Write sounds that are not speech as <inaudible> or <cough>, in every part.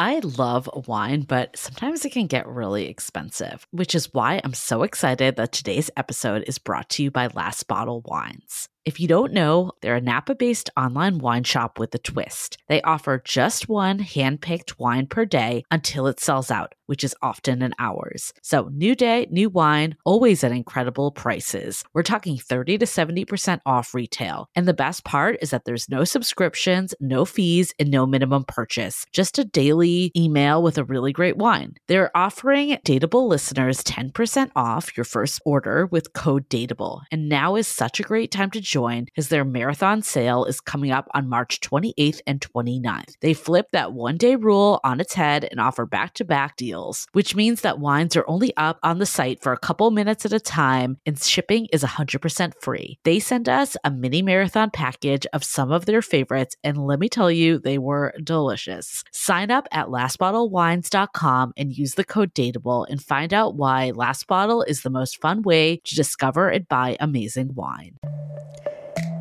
I love wine, but sometimes it can get really expensive, which is why I'm so excited that today's episode is brought to you by Last Bottle Wines. If you don't know, they're a Napa based online wine shop with a twist. They offer just one hand picked wine per day until it sells out, which is often in hours. So, new day, new wine, always at incredible prices. We're talking 30 to 70% off retail. And the best part is that there's no subscriptions, no fees, and no minimum purchase, just a daily email with a really great wine. They're offering Dateable listeners 10% off your first order with code Dateable. And now is such a great time to join as their marathon sale is coming up on March 28th and 29th. They flip that one day rule on its head and offer back to back deals, which means that wines are only up on the site for a couple minutes at a time and shipping is 100% free. They sent us a mini marathon package of some of their favorites, and let me tell you, they were delicious. Sign up at lastbottlewines.com and use the code DATEABLE and find out why Last Bottle is the most fun way to discover and buy amazing wine.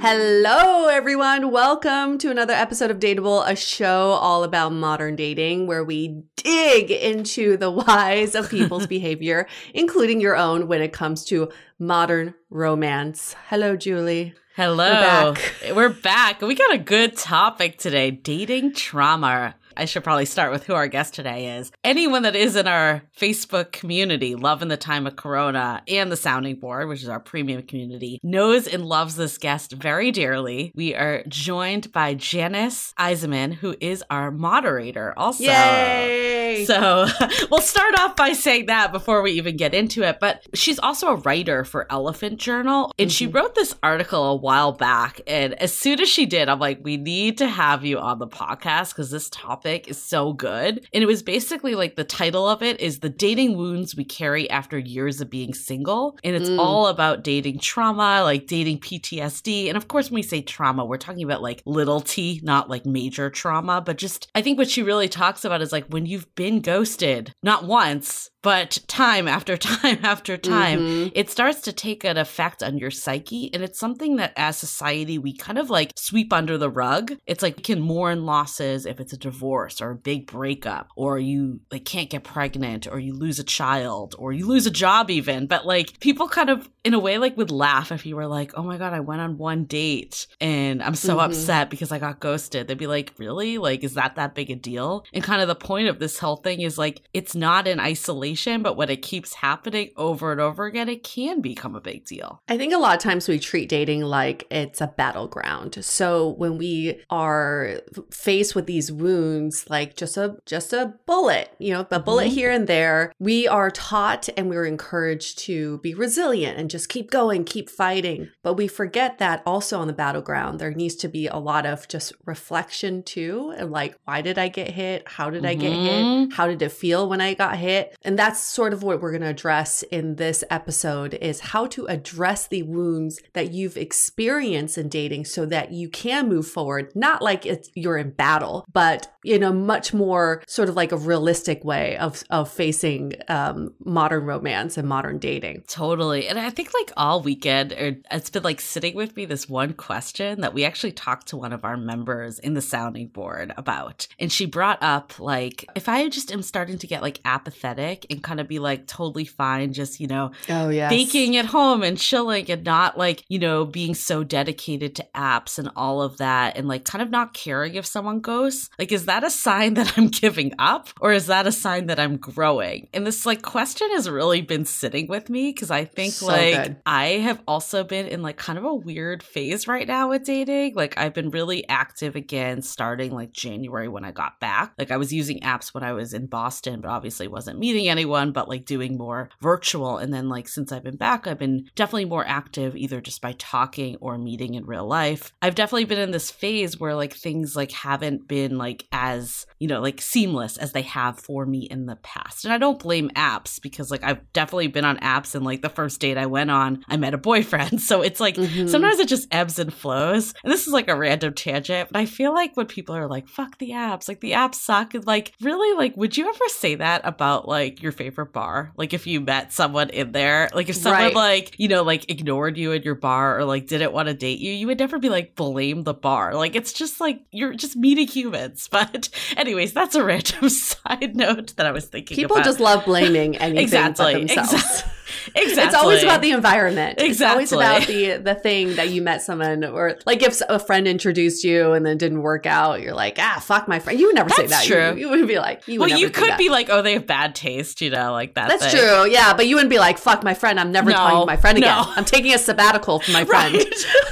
Hello, everyone. Welcome to another episode of Dateable, a show all about modern dating where we dig into the whys of people's <laughs> behavior, including your own when it comes to modern romance. Hello, Julie. Hello. We're back. We're back. We got a good topic today dating trauma. I should probably start with who our guest today is. Anyone that is in our Facebook community, Love in the Time of Corona, and the Sounding Board, which is our premium community, knows and loves this guest very dearly. We are joined by Janice Eisenman, who is our moderator also. Yay! So <laughs> we'll start off by saying that before we even get into it. But she's also a writer for Elephant Journal, and mm-hmm. she wrote this article a while back. And as soon as she did, I'm like, we need to have you on the podcast because this topic is so good. And it was basically like the title of it is The Dating Wounds We Carry After Years of Being Single. And it's mm. all about dating trauma, like dating PTSD. And of course, when we say trauma, we're talking about like little t, not like major trauma, but just I think what she really talks about is like when you've been ghosted, not once, but time after <laughs> time after time, mm-hmm. it starts to take an effect on your psyche. And it's something that as society, we kind of like sweep under the rug. It's like you can mourn losses if it's a divorce or a big breakup, or you like can't get pregnant, or you lose a child, or you lose a job even. But like people kind of in a way like would laugh if you were like, "Oh my god, I went on one date and I'm so mm-hmm. upset because I got ghosted." They'd be like, "Really? Like is that that big a deal?" And kind of the point of this whole thing is like it's not in isolation, but when it keeps happening over and over again, it can become a big deal. I think a lot of times we treat dating like it's a battleground. So when we are faced with these wounds like just a just a bullet, you know, a bullet mm-hmm. here and there, we are taught and we're encouraged to be resilient and just keep going, keep fighting. But we forget that also on the battleground, there needs to be a lot of just reflection too. And like, why did I get hit? How did mm-hmm. I get hit? Mm-hmm. How did it feel when I got hit? And that's sort of what we're going to address in this episode is how to address the wounds that you've experienced in dating so that you can move forward, not like it's you're in battle, but in a much more sort of like a realistic way of of facing um, modern romance and modern dating. Totally. And I think like all weekend, or it's been like sitting with me this one question that we actually talked to one of our members in the sounding board about. And she brought up like, if I just am starting to get like apathetic and kind of be like totally fine, just, you know, oh, yeah, baking at home and chilling and not like, you know, being so dedicated to apps and all of that and like kind of not caring if someone goes, like, is that a sign <laughs> that I'm giving up or is that a sign that I'm growing? And this like question has really been sitting with me because I think so like good. I have also been in like kind of a weird phase right now with dating. Like I've been really active again starting like January when I got back. Like I was using apps when I was in Boston, but obviously wasn't meeting anyone, but like doing more virtual. And then like since I've been back, I've been definitely more active either just by talking or meeting in real life. I've definitely been in this phase where like things like haven't been like as, you know, like seamless as they have for me in the past. And I don't blame apps because like I've definitely been on apps and like the first date I went on, I met a boyfriend. <laughs> So it's like mm-hmm. sometimes it just ebbs and flows. And this is like a random tangent, but I feel like when people are like, fuck the apps, like the apps suck, like really, like, would you ever say that about like your favorite bar? Like if you met someone in there, like if someone right. like, you know, like ignored you in your bar or like didn't want to date you, you would never be like, blame the bar. Like it's just like you're just meeting humans. <laughs> But anyways, that's a random <laughs> side note that I was thinking People about. just love blaming anything exactly, themselves. Exactly. Exactly. It's always about the environment. Exactly. It's always about the the thing that you met someone or like if a friend introduced you and then didn't work out, you're like, ah, fuck my friend. You would never That's say that. True. You, you wouldn't be like, you well, you could be like, oh, they have bad taste, you know, like that. That's thing. true. Yeah, but you wouldn't be like, fuck my friend. I'm never no, talking to my friend again. No. I'm taking a sabbatical from my <laughs> friend.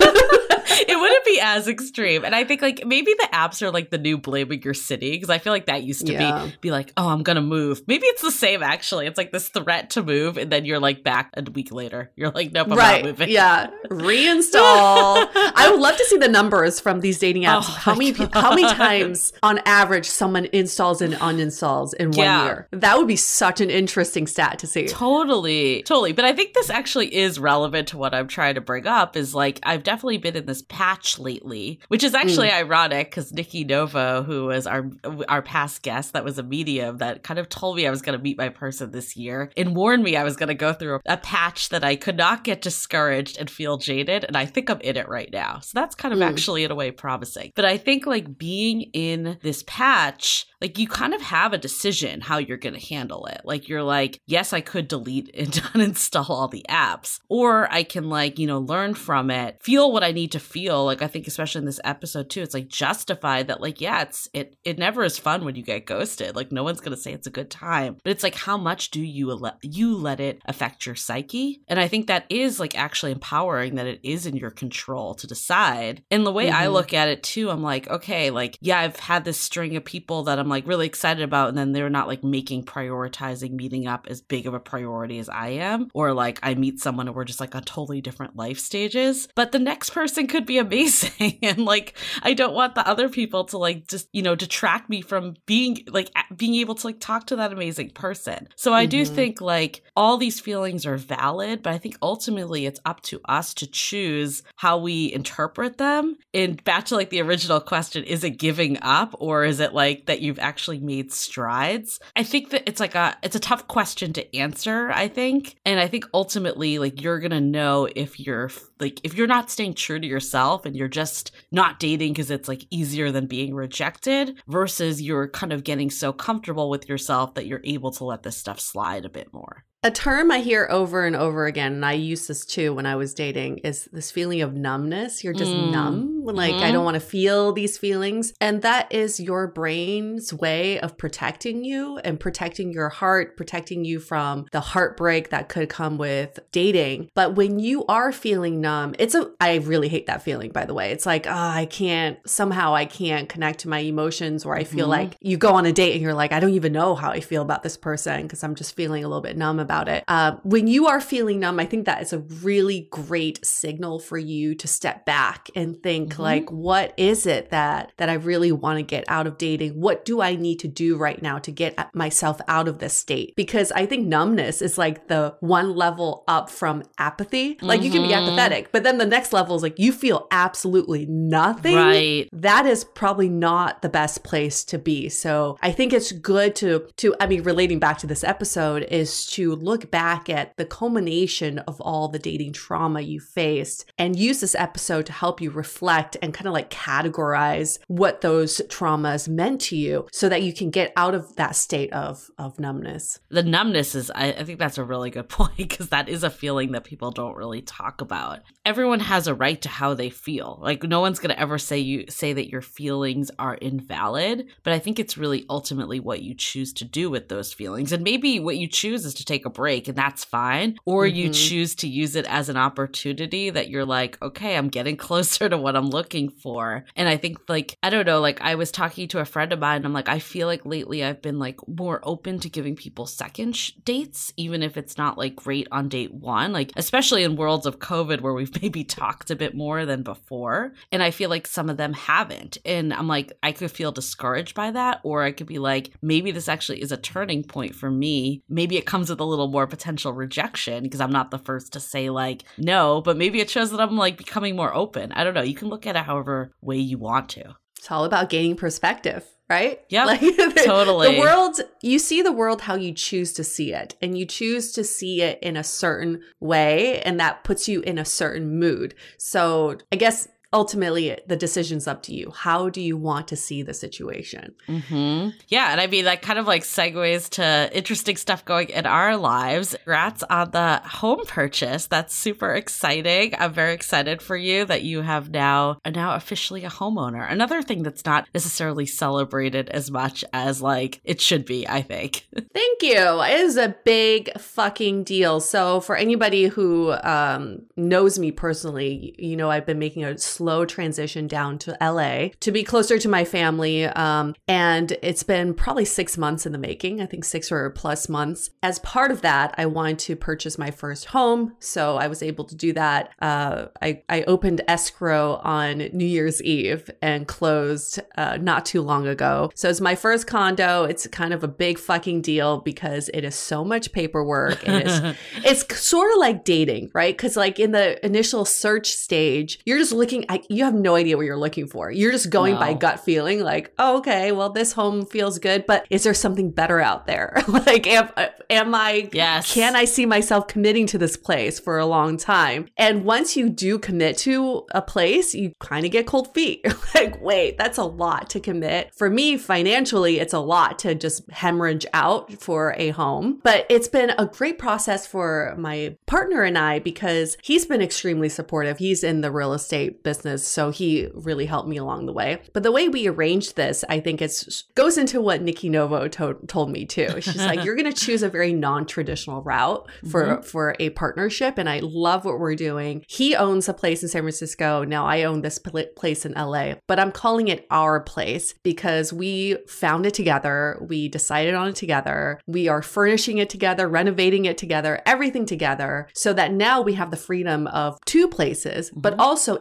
<laughs> <laughs> it wouldn't be as extreme. And I think like maybe the apps are like the new blaming your city because I feel like that used to yeah. be be like, oh, I'm gonna move. Maybe it's the same actually. It's like this threat to move, and then you're like back a week later. You're like, nope, I'm right. not moving. Yeah, reinstall. <laughs> I would love to see the numbers from these dating apps. Oh, how many God. how many times on average someone installs and uninstalls in one yeah. year? That would be such an interesting stat to see. Totally, totally. But I think this actually is relevant to what I'm trying to bring up. Is like I've definitely been in patch lately, which is actually mm. ironic because Nikki Novo, who was our our past guest, that was a medium that kind of told me I was going to meet my person this year and warned me I was going to go through a patch that I could not get discouraged and feel jaded. And I think I'm in it right now. So that's kind of mm. actually in a way promising. But I think like being in this patch like you kind of have a decision how you're going to handle it. Like you're like, yes, I could delete and <laughs> uninstall all the apps, or I can like, you know, learn from it, feel what I need to feel. Like I think especially in this episode too, it's like justify that like, yeah, it's it it never is fun when you get ghosted. Like no one's going to say it's a good time. But it's like how much do you let you let it affect your psyche? And I think that is like actually empowering that it is in your control to decide. And the way mm-hmm. I look at it too, I'm like, okay, like yeah, I've had this string of people that I'm I'm like really excited about, and then they're not like making prioritizing meeting up as big of a priority as I am, or like I meet someone and we're just like on totally different life stages. But the next person could be <laughs> amazing, and like I don't want the other people to like just you know detract me from being like being able to like talk to that amazing person. So I mm-hmm. do think like all these feelings are valid, but I think ultimately it's up to us to choose how we interpret them. And back to like the original question, is it giving up or is it like that you you've actually made strides. I think that it's like a it's a tough question to answer, I think. And I think ultimately like you're going to know if you're like if you're not staying true to yourself and you're just not dating because it's like easier than being rejected versus you're kind of getting so comfortable with yourself that you're able to let this stuff slide a bit more. A term I hear over and over again, and I use this too when I was dating, is this feeling of numbness. You're just Mm. numb. Like, I Mhm. don't want to feel these feelings. And that is your brain's way of protecting you and protecting your heart, protecting you from the heartbreak that could come with dating. But when you are feeling numb, it's a, I really hate that feeling, by the way. It's like, ah, I can't, somehow I can't connect to my emotions, or I feel Mhm. like you go on a date and you're like, I don't even know how I feel about this person because I'm just feeling a little bit numb about it. Uh, when you are feeling numb, I think that is a really great signal for you to step back and think Mhm. like, what is it that that I really want to get out of dating? What do I need to do right now to get myself out of this state? Because I think numbness is like the one level up from apathy. Like you can be Mhm. apathetic, but then the next level is like you feel absolutely nothing Right. that is probably not the best place to be. So I think it's good to to I mean relating back to this episode is to look back at the culmination of all the dating trauma you faced and use this episode to help you reflect and kind of like categorize what those traumas meant to you so that you can get out of that state of of numbness. the numbness is I, I think that's a really good <laughs> point because that is a feeling that people don't really talk about. Everyone has a right to how they feel. Like no one's going to ever say you say that your feelings are invalid but i think it's really ultimately what you choose to do with those feelings. And maybe what you choose is to take a break and that's fine. Or you Mhm. choose to use it as an opportunity that you're like okay i'm getting <laughs> closer to what i'm looking for. And i think like i don't know like i was talking to a friend of mine and i'm like i feel like lately i've been like more open to giving people second sh- dates even if it's not like great on date one. Like especially in worlds of covid where we've <laughs> maybe talked a bit more than before and i feel like some of them haven't. And i'm like i could feel discouraged by that or i could be like maybe this actually is a turning point for me. Maybe it comes with a little more potential rejection because i'm not the first to say like no but maybe it shows that i'm like becoming more open i don't know you can look at it however way you want to It's all about gaining perspective, right? Yeah, Like, <laughs> the- totally. The world, you see the world how you choose to see it, and you choose to see it in a certain way, and that puts you in a certain mood. So I guess ultimately the decision's up to you. How do you want to see the situation? hmm Yeah, and I mean that kind of like segues to interesting stuff going in our lives. Congrats on the home purchase. That's super exciting. I'm very excited for you that you have now are now officially a homeowner. Another thing that's not necessarily celebrated as much as like it should be, I think. <laughs> Thank you. It is a big fucking deal. So for anybody who um, knows me personally, you know I've been making a slow transition down to LA to be closer to my family, um, and it's been probably six months in the making. I think six or plus months. As part of that, I wanted to purchase my first home, so I was able to do that. Uh, I I opened escrow on New Year's Eve and closed uh, not too long ago. So it's my first condo. It's kind of a big fucking deal because it is so much paperwork. And it's, <laughs> it's sort of like dating, right? Because like in the initial search stage, you're just looking. I, you have no idea what you're looking for. You're just going by gut feeling, like, oh, okay, well, this home feels good, but is there something better out there? <laughs> like, am, am I? Yes. Can I see myself committing to this place for a long time? And once you do commit to a place, you kind of get cold feet. <laughs> like, wait, that's a lot to commit. For me, financially, it's a lot to just hemorrhage out for a home. But it's been a great process for my partner and I because he's been extremely supportive. He's in the real estate business, so he really helped me along the way. But the way we arranged this, I think it's goes into what Nikki Novo to- told me too. She's like, you're going to choose a very non-traditional route for for a partnership, and I love what we're doing. He owns a place in San Francisco. Now I own this pl- place in LA, but I'm calling it our place because we found it together. We decided on it together. We are furnishing it together, renovating it together, everything together, so that now we have the freedom of two places, but Mhm. also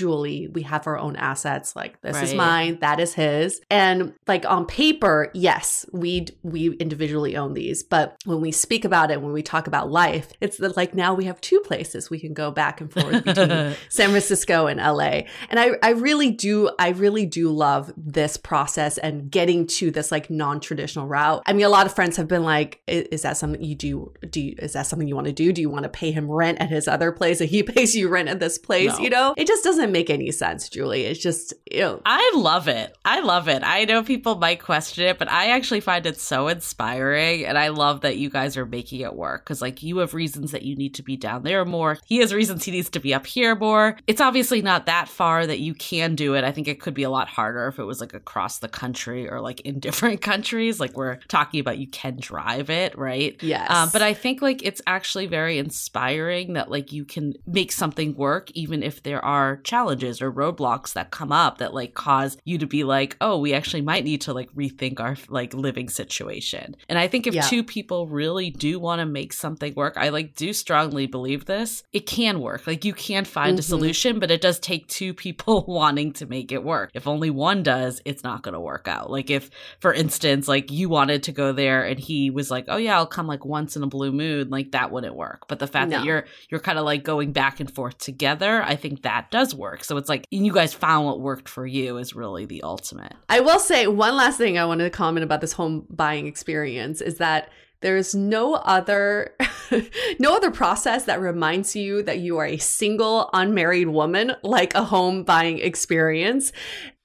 individually we have our own assets. Like this is mine, that is his, and like on paper, yes, we we individually own these, but when we speak about it, when we talk about life, it's that like now we have two places we can go back and forth <laughs> between San Francisco and LA. And I, I really do, I really do love this process and getting to this like non-traditional route. I mean, a lot of friends have been like, is that something you do? Do you, is that something you want to do? Do you want to pay him rent at his other place and he <laughs> pays you rent at this place? No. You know, it just doesn't doesn't make any sense, Julie. It's just, you know. I love it. I love it. I know people might question it, but I actually find it so inspiring. And I love that you guys are making it work because, like, you have reasons that you need to be down there more. He has reasons he needs to be up here more. It's obviously not that far that you can do it. I think it could be a lot harder if it was like across the country or like in <laughs> different countries. Like, we're talking about you can drive it, right? Yes. Um, but I think like it's actually very inspiring that like you can make something work even if there are challenges or roadblocks that come up that like cause you to be like, oh, we actually might need to like rethink our like living situation. And I think if Yeah. two people really do want to make something work, I like do strongly believe this, it can work. Like you can find a Mhm. solution, but it does take two people <laughs> wanting to make it work. If only one does, it's not going to work out. Like if for instance, like you wanted to go there and he was like, "Oh yeah, I'll come like once in a blue moon," like that wouldn't work. But the fact No. that you're you're kind of like going back and forth together, I think that does work. So it's like you guys found what worked for you is really the ultimate. I will say one last thing I wanted to comment about this home buying experience is that there's no other <laughs> no other process that reminds you that you are a single unmarried woman like a home buying experience.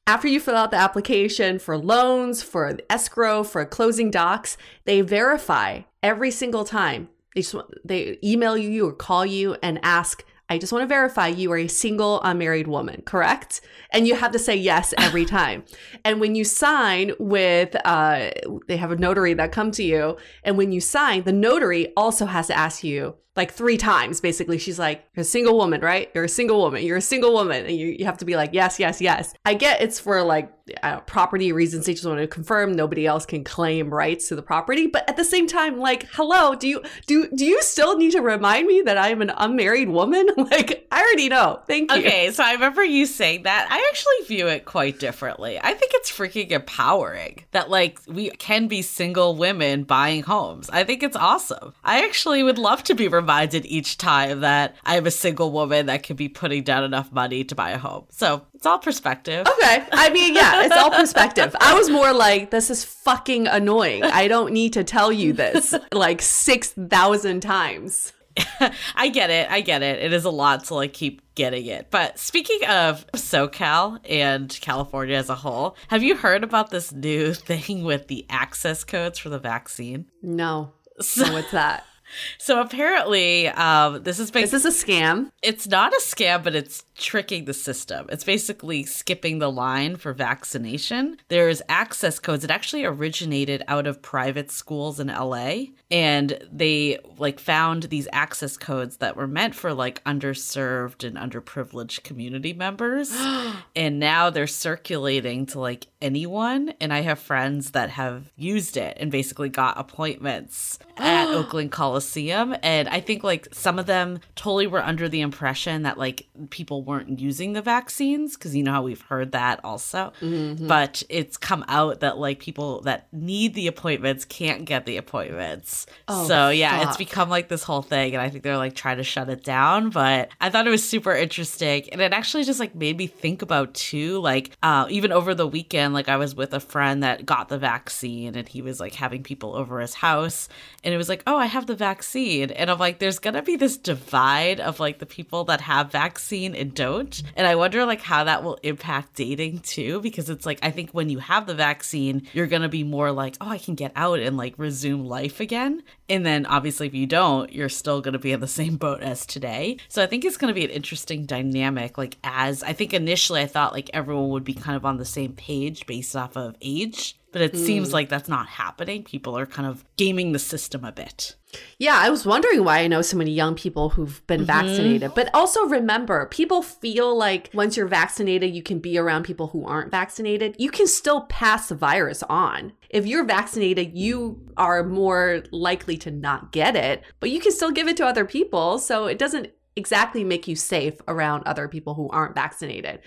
After you fill out the application for loans, for escrow, for closing docs, they verify every single time. They just they email you or call you and ask, I just want to verify you are a single unmarried woman, correct? And you have to say yes every <laughs> time. and when you sign with, uh, they have a notary that come to you, and when you sign, the notary also has to ask you like three times. Basically, she's like, "You're a single woman, right? You're a single woman. You're a single woman," and you you have to be like, "Yes, yes, yes." I get it's for like property reasons. They just want to confirm nobody else can claim rights to the property, but at the same time, like, hello, do you do do you still need to remind me that I am an unmarried woman? <laughs> like, I already know. Thank you. Okay, so I remember you saying that. I actually view it quite differently. I think it's freaking empowering that like we can be single women buying homes. I think it's awesome. I actually would love to be reminded each time that I'm a single woman that can be putting down enough money to buy a home. So it's all perspective. Okay. I mean, yeah, it's all perspective. I was more like, this is fucking annoying. I don't need to tell you this like 6,000 times. <laughs> I get it. I get it. It is a lot to like keep getting it. But speaking of SoCal and California as a whole, have you heard about this new <laughs> thing with the access codes for the vaccine? No. So what's that? So apparently, um, this is Is basically this a scam? it's not a scam, but it's tricking the system. It's basically skipping the line for vaccination. There's access codes. It actually originated out of private schools in LA. And they like found these access codes that were meant for like underserved and underprivileged community members. <gasps> and now they're circulating to like anyone. And I have friends that have used it and basically got appointments at <gasps> Oakland Coliseum. And I think like some of them totally were under the impression that like people weren't using the vaccines because you know how we've heard that also. But it's come out that like people that need the appointments can't get the appointments. Oh, so yeah, it's become like this whole thing. And I think they're like trying to shut it down. But I thought it was super interesting. And it actually just like made me think about too, like uh, even over the weekend, like I was with a friend that got the vaccine and he was like having people over his house and it was like, oh, I have the vaccine. And I'm like, there's gonna be this divide of like the people that have vaccine and don't. And I wonder like how that will impact dating too, because it's like I think when you have the vaccine, you're gonna be more like, oh, I can get out and like resume life again. And then obviously if you don't, you're still gonna be in the <laughs> same boat as today. So I think it's gonna be an interesting dynamic. Like as I think initially I thought like everyone would be kind of on the same page based off of age. But it seems hmm. like that's not happening. People are kind of gaming the system a bit. Yeah, I was wondering why I know so many young people who've been mm-hmm. vaccinated. But also remember, people feel like once you're vaccinated, you can be around people who aren't vaccinated. You can still pass the virus on. If you're vaccinated, you are more likely to not get it, but you can still give it to other people. So it doesn't exactly make you safe around other people who aren't vaccinated.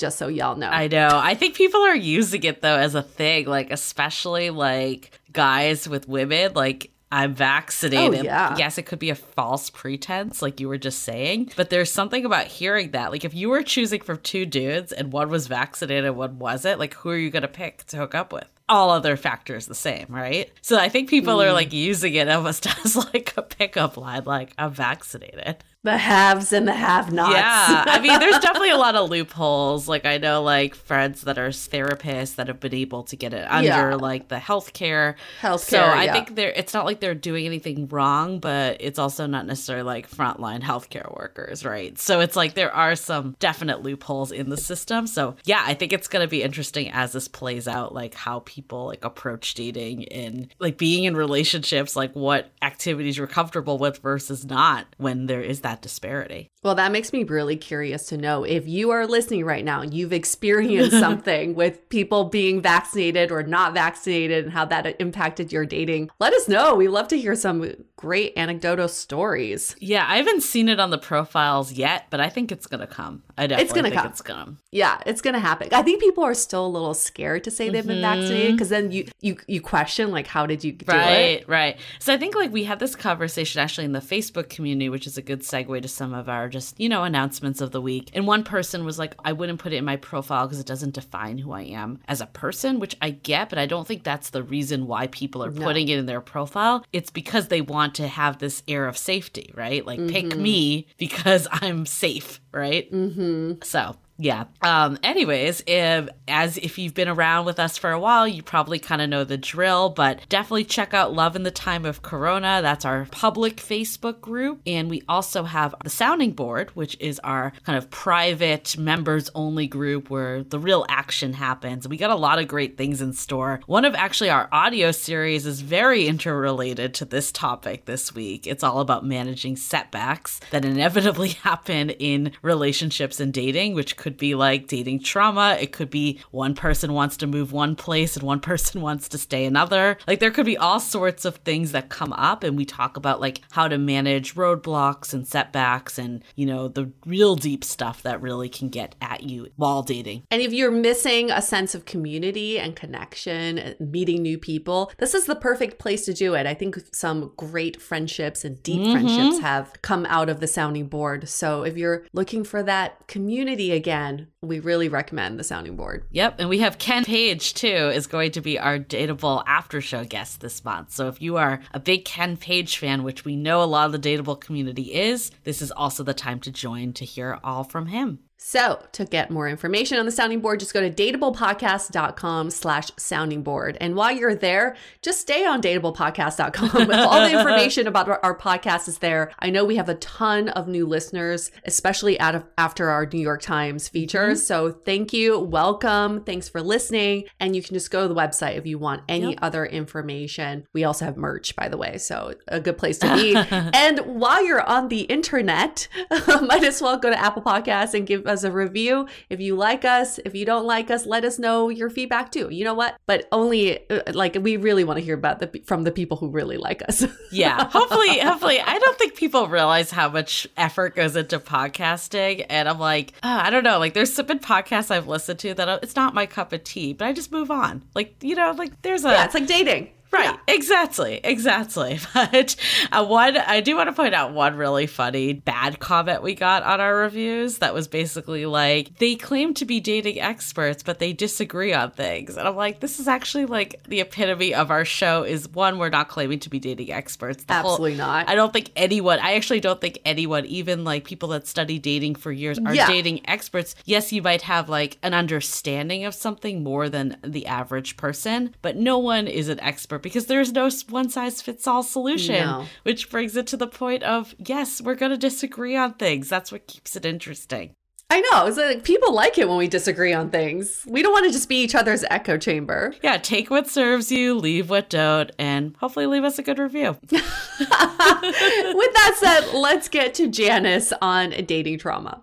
Just so y'all know. I know. I think people are using it though as a thing, like especially like guys with women, like I'm vaccinated. Oh, yeah. Yes, it could be a false pretense, like you were just saying, but there's something about hearing that. Like if you were choosing from two dudes and one was vaccinated and one wasn't, like who are you gonna pick to hook up with? All other factors the same, right? So I think people Mm. are like using it almost <laughs> as like a pickup line, like I'm vaccinated. The haves and the have nots. Yeah. I mean, there's <laughs> definitely a lot of loopholes. Like, I know, like, friends that are therapists that have been able to get it under, Yeah. like, the healthcare. Healthcare, So I yeah. think they're, it's not like they're doing anything wrong, but it's also not necessarily like frontline healthcare workers, right? So it's like there are some definite loopholes in the system. So yeah, I think it's going to be interesting as this plays out, like how people like approach dating and like being in relationships, like what activities you're comfortable with versus not when there is that disparity. Well, that makes me really curious to know if you are listening right now and you've experienced <laughs> something with people being vaccinated or not vaccinated and how that impacted your dating. Let us know. We love to hear some great anecdotal stories. Yeah, I haven't seen it on the profiles yet, but I think it's gonna come. I definitely gonna think come. it's gonna. Yeah, it's gonna happen. I think people are still a little scared to say they've been vaccinated mm-hmm. because then you you you question like how did you do it? Right, right. So I think like we had this conversation actually in the Facebook community, which is a good segue to some of our just, you know, announcements of the week. And one person was like, I wouldn't put it in my profile because it doesn't define who I am as a person, which I get, but I don't think that's the reason why people are putting it in their profile. It's because they want to have this air of safety, right? Like pick me because I'm safe, right? Mm-hmm. So yeah. Um, anyways, if as if you've been around with us for a while, you probably kind of know the drill, but definitely check out Love in the Time of Corona. That's our public Facebook group. And we also have the sounding board, which is our kind of private members only group where the real action happens. We got a lot of great things in store. One of actually our audio series is very interrelated to this topic this week. It's all about managing setbacks that inevitably <laughs> happen in relationships and dating, which could be like dating trauma. It could be one person wants to move one place and one <laughs> person wants to stay another. Like there could be all sorts of things that come up and we talk about like how to manage roadblocks and setbacks and, you know, the real deep stuff that really can get at you while dating. And if you're missing a sense of community and connection, and meeting new people, this is the perfect place to do it. I think some great friendships and deep mm-hmm. friendships have come out of the sounding board. So if you're looking for that community again, we really recommend the sounding board. Yep, and we have Ken Page too is going to be our dateable after show guest this month. So if you are a big Ken Page fan, which we know a lot of the dateable community is, this is also the time to join to hear all from him. So to get more information on the sounding board, just go to dateablepodcast.com slash sounding board. And while you're there, just stay on dateablepodcast.com. All the <laughs> information about our, our podcast is there. I know we have a ton of new listeners, especially out of after our New York Times features. Mm-hmm. So thank you. Welcome. Thanks for listening. And you can just go to the website if you want any other information. We also have merch, by the way. So a good place to be. <laughs> and while you're on the internet, <laughs> might as well go to Apple Podcasts and give us a review. If you like us, if you don't like us, let us know your feedback too. You know what? But only uh, like we really want to hear about the from the people who really like us. <laughs> Yeah, hopefully, hopefully, I don't think people realize how much effort goes into podcasting, and I'm like, ah, I don't know, like there's some podcasts I've listened to that uh, it's not my cup of tea, but I just move on. Like you know, like there's a yeah, it's like dating. Right, exactly, exactly. <laughs> But uh, one, I do want to point out one really funny bad comment we got on our reviews that was basically like they claim to be dating experts, but they disagree on things, and I'm like, this is actually like the epitome of our show. Is one, we're not claiming to be dating experts. The whole- Absolutely not. I don't think anyone. I actually don't think anyone, even like people that study dating for years, are Yeah. dating experts. Yes, you might have like an understanding of something more than the average person, but no one is an expert because there's no one size fits all solution. No. Which brings it to the point of yes, we're going to disagree on things. That's what keeps it interesting. I know. It's like people like it when we disagree on things. We don't want to just be each other's echo chamber. Yeah, take what serves you, leave what don't, and hopefully leave us a good review. <laughs> <laughs> With that said, let's get to Janice on dating trauma.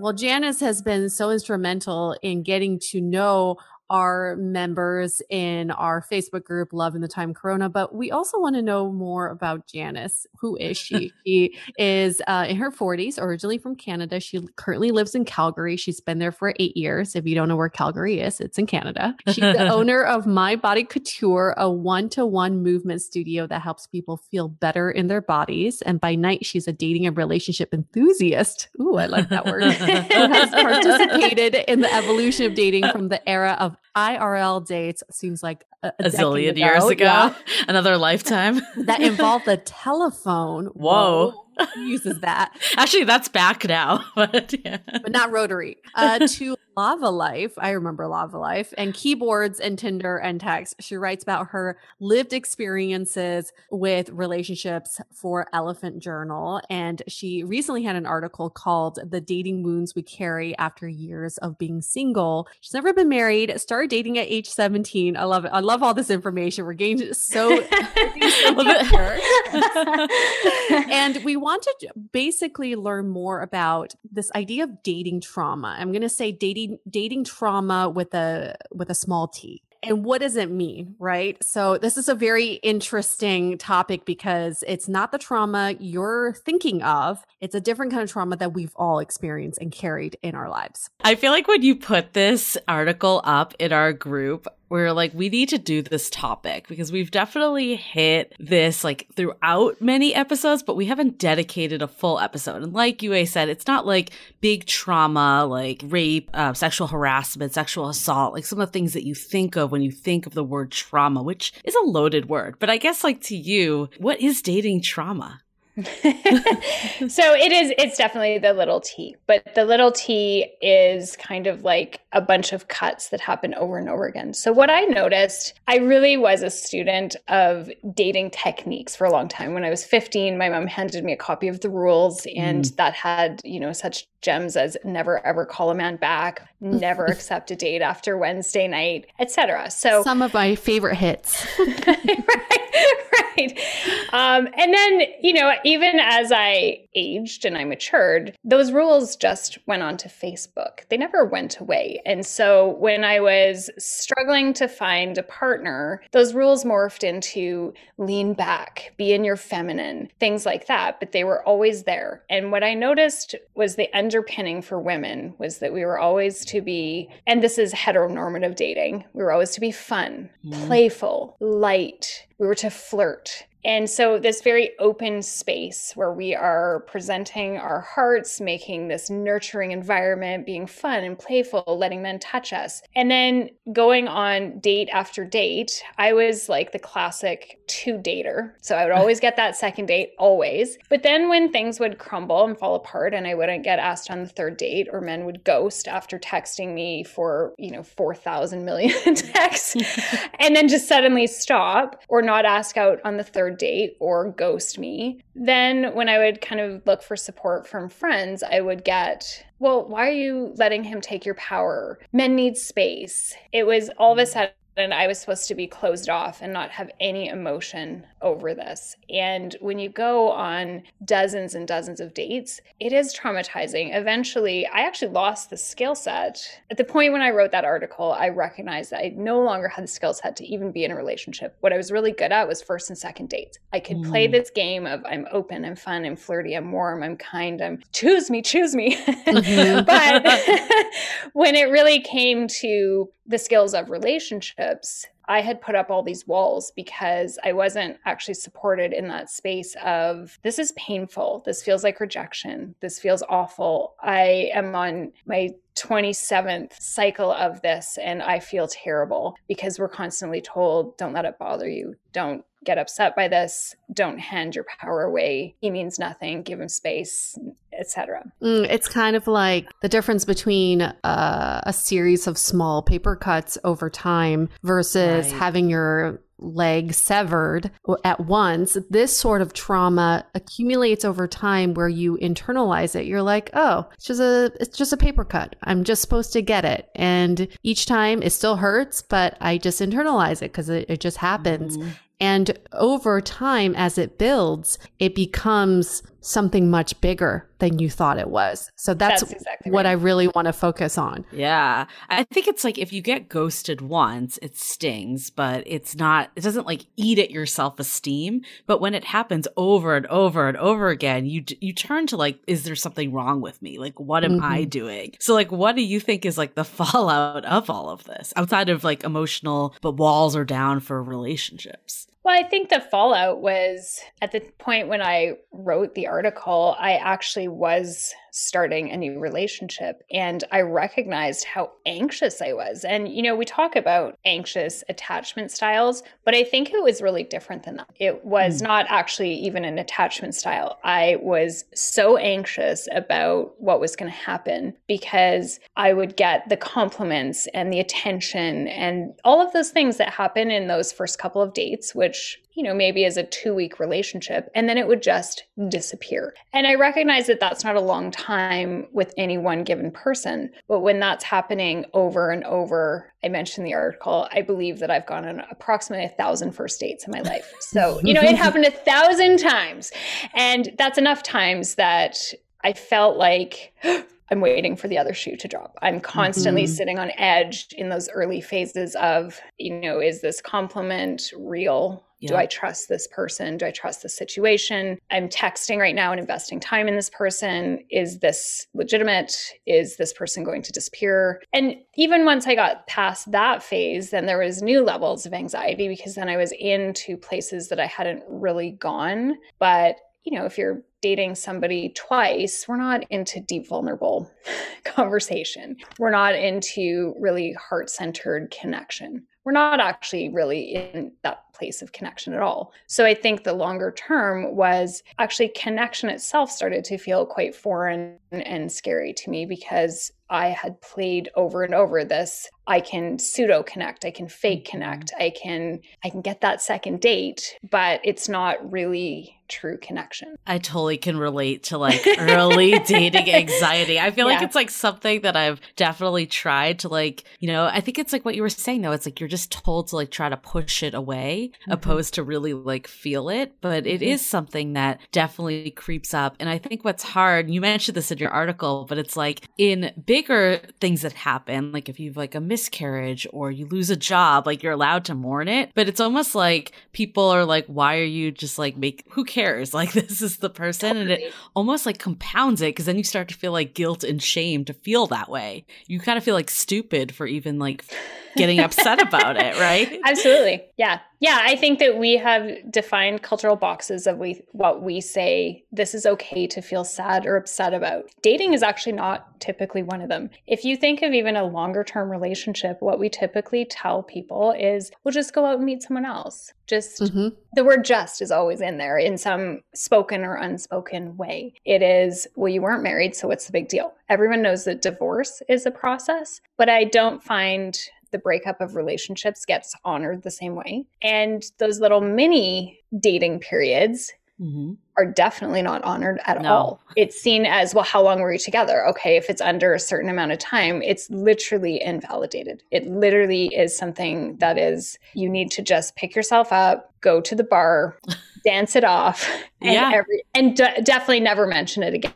Well, Janice has been so instrumental in getting to know our members in our Facebook group, Love in the Time Corona. But we also want to know more about Janice. Who is she? <laughs> she is uh, in her 40s, originally from Canada. She currently lives in Calgary. She's been there for eight years. If you don't know where Calgary is, it's in Canada. She's the <laughs> owner of My Body Couture, a one to one movement studio that helps people feel better in their bodies. And by night, she's a dating and relationship enthusiast. Ooh, I like that word. <laughs> Who has participated in the evolution of dating from the era of IRL dates seems like a, a, a zillion ago. years ago, yeah. <laughs> another lifetime <laughs> that involved the telephone. <laughs> Whoa. Whoa uses that. Actually, that's back now, but yeah. But not rotary. Uh, to Lavalife, I remember Lavalife and keyboards and Tinder and text. She writes about her lived experiences with relationships for Elephant Journal. And she recently had an article called The Dating Wounds We Carry After Years of Being Single. She's never been married, started dating at age 17. I love it. I love all this information. We're getting <laughs> so, <laughs> and we want to basically learn more about this idea of dating trauma. I'm going to say dating dating trauma with a with a small t and what does it mean, right? So, this is a very interesting topic because it's not the trauma you're thinking of. It's a different kind of trauma that we've all experienced and carried in our lives. I feel like when you put this article up in our group, we're like, we need to do this topic because we've definitely hit this like throughout many episodes, but we haven't dedicated a full episode. And like Yue said, it's not like big trauma, like rape, uh, sexual harassment, sexual assault, like some of the things that you think of when you think of the word trauma, which is a loaded word. But I guess like to you, what is dating trauma? <laughs> so it is it's definitely the little t but the little t is kind of like a bunch of cuts that happen over and over again so what i noticed i really was a student of dating techniques for a long time when i was 15 my mom handed me a copy of the rules and mm. that had you know such gems as never ever call a man back, never <laughs> accept a date after Wednesday night, etc. So some of my favorite hits. <laughs> right, right. Um, and then you know, even as I aged and I matured, those rules just went on to Facebook. They never went away. And so when I was struggling to find a partner, those rules morphed into lean back, be in your feminine, things like that. But they were always there. And what I noticed was the underpinning for women was that we were always to be, and this is heteronormative dating, we were always to be fun, mm. playful, light. We were to flirt. And so, this very open space where we are presenting our hearts, making this nurturing environment, being fun and playful, letting men touch us. And then going on date after date, I was like the classic two dater. So, I would <laughs> always get that second date, always. But then, when things would crumble and fall apart, and I wouldn't get asked on the third date, or men would ghost after texting me for, you know, 4,000 million <laughs> texts, <laughs> and then just suddenly stop or not ask out on the third date or ghost me. Then, when I would kind of look for support from friends, I would get, well, why are you letting him take your power? Men need space. It was all of a mm. sudden I was supposed to be closed off and not have any emotion over this. And when you go on dozens and dozens of dates, it is traumatizing. Eventually, I actually lost the skill set. At the point when I wrote that article, I recognized that I no longer had the skill set to even be in a relationship. What I was really good at was first and second dates. I could mm. play this game of I'm open, I'm fun, I'm flirty, I'm warm, I'm kind, I'm <laughs> choose me, choose me. Mm-hmm. <laughs> but <laughs> when it really came to the skills of relationships, I had put up all these walls because I wasn't actually supported in that space of this is painful. This feels like rejection. This feels awful. I am on my 27th cycle of this and I feel terrible because we're constantly told don't let it bother you. Don't get upset by this don't hand your power away he means nothing give him space etc mm, it's kind of like the difference between uh, a series of small paper cuts over time versus right. having your leg severed at once, this sort of trauma accumulates over time where you internalize it. You're like, oh, it's just a it's just a paper cut. I'm just supposed to get it. And each time it still hurts, but I just internalize it because it, it, just happens. Mm-hmm. And over time, as it builds, it becomes something much bigger than you thought it was. So that's, that's exactly what right. I really want to focus on. Yeah. I think it's like if you get ghosted once, it stings, but it's not, it doesn't like eat at your self esteem. But when it happens over and over and over again, you, you turn to like, is there something wrong with me? Like, what am mm-hmm. I doing? So, like, what do you think is like the <laughs> fallout of all of this outside of like emotional, but walls are down for relationships? Well, I think the fallout was at the point when I wrote the article, I actually was starting a new relationship. And I recognized how anxious I was. And, you know, we talk about anxious attachment styles, but I think it was really different than that. It was mm. not actually even an attachment style. I was so anxious about what was going to happen because I would get the compliments and the attention and all of those things that happen in those first couple of dates, which you know, maybe as a two week relationship, and then it would just disappear. And I recognize that that's not a long time with any one given person. But when that's happening over and over, I mentioned the article, I believe that I've gone on approximately a thousand first dates in my life. So, you know, it <laughs> happened a thousand times. And that's enough times that I felt like, <gasps> I'm waiting for the other shoe to drop. I'm constantly mm-hmm. sitting on edge in those early phases of, you know, is this compliment real? Yeah. Do I trust this person? Do I trust the situation? I'm texting right now and investing time in this person. Is this legitimate? Is this person going to disappear? And even once I got past that phase, then there was new levels of anxiety because then I was into places that I hadn't really gone. But you know, if you're dating somebody twice, we're not into deep, vulnerable <laughs> conversation. We're not into really heart centered connection we're not actually really in that place of connection at all. So I think the longer term was actually connection itself started to feel quite foreign and scary to me because I had played over and over this I can pseudo connect, I can fake mm-hmm. connect, I can I can get that second date, but it's not really true connection. I totally can relate to like <laughs> early dating anxiety. I feel yeah. like it's like something that I've definitely tried to like, you know, I think it's like what you were saying though. It's like you're just told to like try to push it away mm-hmm. opposed to really like feel it, but it mm-hmm. is something that definitely creeps up. And I think what's hard, you mentioned this in your article, but it's like in bigger things that happen, like if you've like a miscarriage or you lose a job, like you're allowed to mourn it, but it's almost like people are like, why are you just like make, who cares? <laughs> Like this is the person totally. and it almost like compounds it because then you start to feel like guilt and shame to feel that way. You kind of feel like stupid for even like getting upset about it, right? <laughs> Absolutely. Yeah. Yeah, I think that we have defined cultural boxes of we what we say this is okay to feel sad or upset about. Dating is actually not typically one of them. If you think of even a longer term relationship, what we typically tell people is we'll just go out and meet someone else. Just mm-hmm. the word just is always in there in some spoken or unspoken way. It is, well, you weren't married, so what's the big deal? Everyone knows that divorce is a process, but I don't find the breakup of relationships gets honored the same way. And those little mini dating periods mm-hmm. are definitely not honored at no. all. It's seen as, well, how long were you together? Okay, if it's under a certain amount of time, it's literally invalidated. It literally is something that is, you need to just pick yourself up, go to the bar, <laughs> dance it off, and, yeah. every, and d- definitely never mention it again.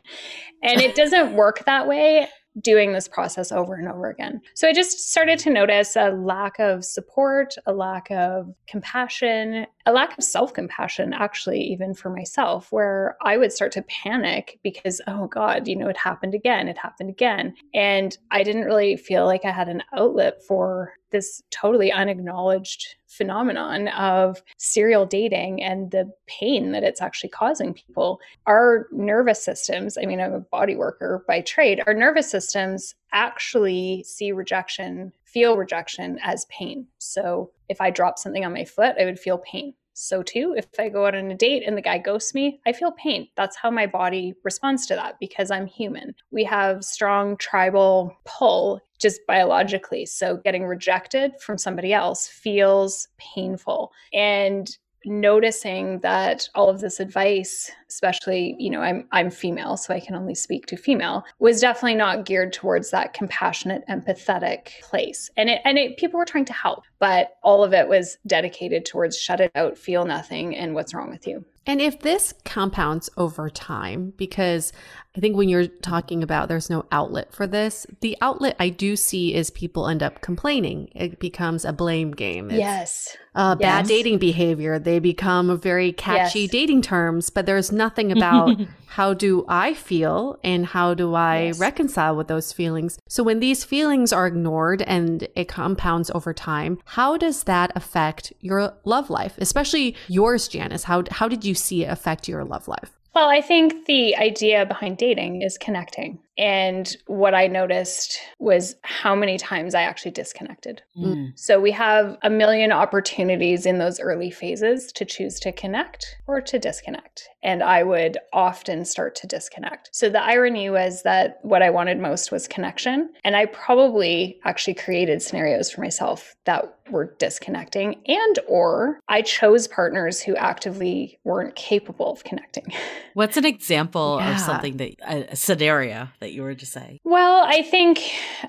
And it doesn't work that way doing this process over and over again. So I just started to notice a lack of support, a lack of compassion, a lack of self compassion, actually, even for myself, where I would start to panic because, oh God, you know, it happened again, it happened again. And I didn't really feel like I had an outlet for this totally unacknowledged phenomenon of serial dating and the pain that it's actually causing people. Our nervous systems, I mean, I'm a body worker by trade, our nervous systems actually see rejection, feel rejection as pain. So if I drop something on my foot, I would feel pain. So, too, if I go out on a date and the guy ghosts me, I feel pain. That's how my body responds to that because I'm human. We have strong tribal pull just biologically. So getting rejected from somebody else feels painful. And noticing that all of this advice especially you know i'm i'm female so i can only speak to female was definitely not geared towards that compassionate empathetic place and it and it people were trying to help but all of it was dedicated towards shut it out feel nothing and what's wrong with you and if this compounds over time, because I think when you're talking about there's no outlet for this, the outlet I do see is people end up complaining. It becomes a blame game. It's, yes. Uh, yes. Bad dating behavior. They become very catchy yes. dating terms, but there's nothing about <laughs> how do I feel and how do I yes. reconcile with those feelings. So when these feelings are ignored and it compounds over time, how does that affect your love life, especially yours, Janice? How how did you see it affect your love life? Well, I think the idea behind dating is connecting. And what I noticed was how many times I actually disconnected. Mm. So we have a million opportunities in those early phases to choose to connect or to disconnect. And I would often start to disconnect. So the irony was that what I wanted most was connection. And I probably actually created scenarios for myself that were disconnecting and or I chose partners who actively weren't capable of connecting. <laughs> What's an example Yeah. of something that a, a scenario that you were to say? Well, I think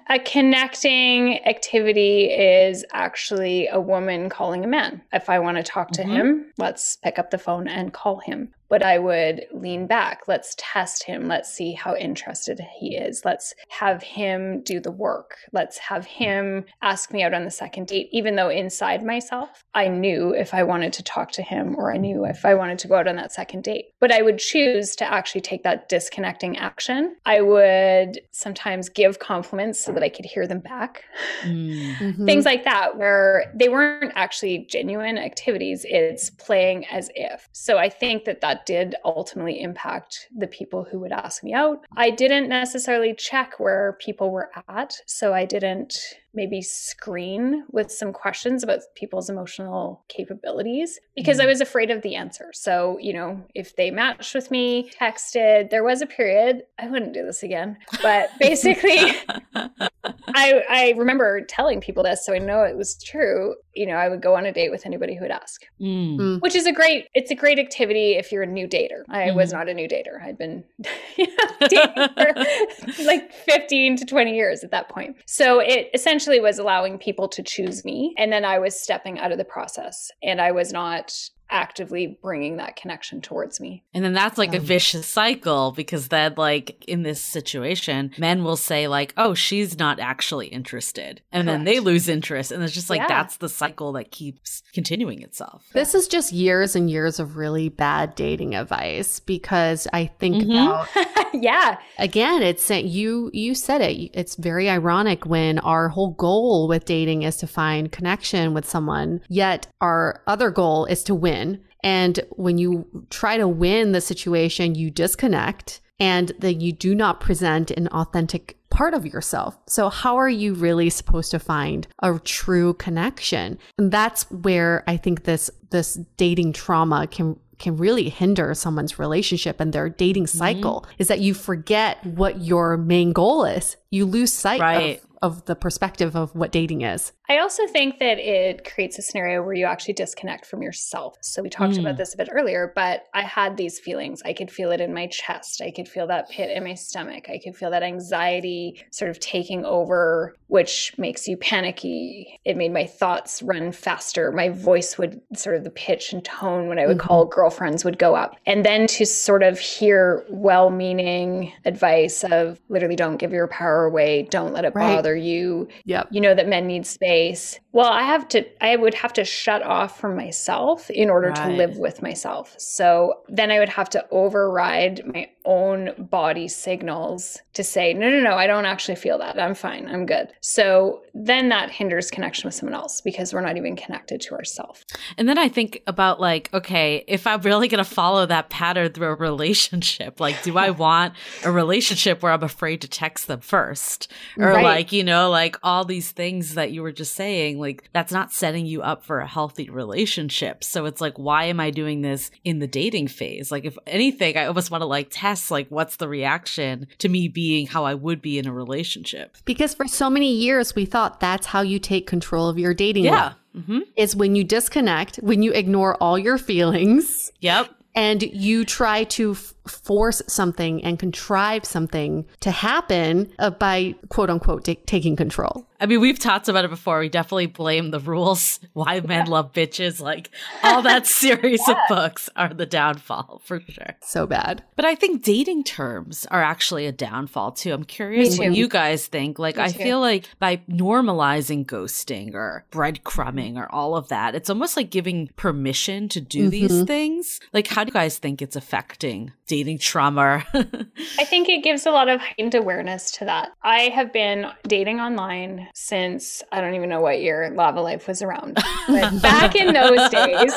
a connecting activity is actually a woman calling a man. If I want to talk to Mhm. him, let's pick up the phone and call him. But I would lean back. Let's test him. Let's see how interested he is. Let's have him do the work. Let's have him ask me out on the second date, even though inside myself, I knew if I wanted to talk to him or I knew if I wanted to go out on that second date. But I would choose to actually take that disconnecting action. I would sometimes give compliments so that I could hear them back. Mm. Mhm. Things like that, where they weren't actually genuine activities, it's playing as if. So I think that that did ultimately impact the people who would ask me out. I didn't necessarily check where people were at. So I didn't maybe screen with some questions about people's emotional capabilities because I was afraid of the answer. So, you know, if they matched with me, texted, there was a period, I wouldn't do this again. But <laughs> basically, I, I remember telling people this, so I know it was true. You know, I would go on a date with anybody who would ask, Mm. which is a great, it's a great activity if you're a new dater. I was Mhm. not a new dater. I'd been <laughs> dating for like 15 to 20 years at that point. So it essentially was allowing people to choose me. And then I was stepping out of the process and I was not actively bringing that connection towards me. And then that's like a Um, vicious cycle because then, like, in this situation, men will say, like, oh, she's not actually interested. And then they lose interest. And it's just like, Yeah. that's the cycle that keeps continuing itself. This is just years and years of really bad dating advice because I think Mhm. about <laughs> yeah. again it's you you said it it's very ironic when our whole goal with dating is to find connection with someone yet our other goal is to win and when you try to win the situation you disconnect and then you do not present an authentic part of yourself. So how are you really supposed to find a true connection? And that's where I think this this dating trauma can can really hinder someone's relationship and their dating cycle mm-hmm. is that you forget what your main goal is. You lose sight Right. of, of the perspective of what dating is. I also think that it creates a scenario where you actually disconnect from yourself. So we talked Mm. about this a bit earlier, but I had these feelings. I could feel it in my chest. I could feel that pit in my stomach. I could feel that anxiety sort of taking over, which makes you panicky. It made my thoughts run faster. My voice would sort of the pitch and tone when I would call girlfriends would go up. And then to sort of hear well meaning advice of literally don't give your power away, don't let it Right. bother you Yep. you know that men need space well i have to i would have to shut off from myself in order to live with myself. So then i would have to override my own body signals to say no no no i don't actually feel that. I'm fine. I'm good. So then that hinders connection with someone else because we're not even connected to ourselves And then I think about like, okay, if I'm really going to follow that pattern through a relationship, <laughs> like, do I want a relationship where I'm afraid to text them first? Or Right. like, you know, like all these things that you were just saying, like, that's not setting you up for a healthy relationship. So it's like, why am I doing this in the dating phase? Like, if anything, I almost want to like test, like, what's the reaction to me being how I would be in a relationship? Because for so many years we thought that's how you take control of your dating Yeah. life. hmm Is when you disconnect, when you ignore all your feelings Yep. and you try to f- force something and contrive something to happen uh, by quote unquote ta- taking control. I mean, we've talked about it before. We definitely blame the rules, <laughs> why men love bitches, like all that <laughs> series of books are the downfall for sure. So bad. But I think dating terms are actually a downfall too. I'm curious what you guys think. Like, Me I too. feel like by normalizing ghosting or breadcrumbing or all of that, it's almost like giving permission to do these Mhm. things. Like, how do you guys think it's affecting dating trauma? <laughs> I think it gives a lot of heightened awareness to that. I have been dating online since I don't even know what year Lavalife was around. But <laughs> back in those days,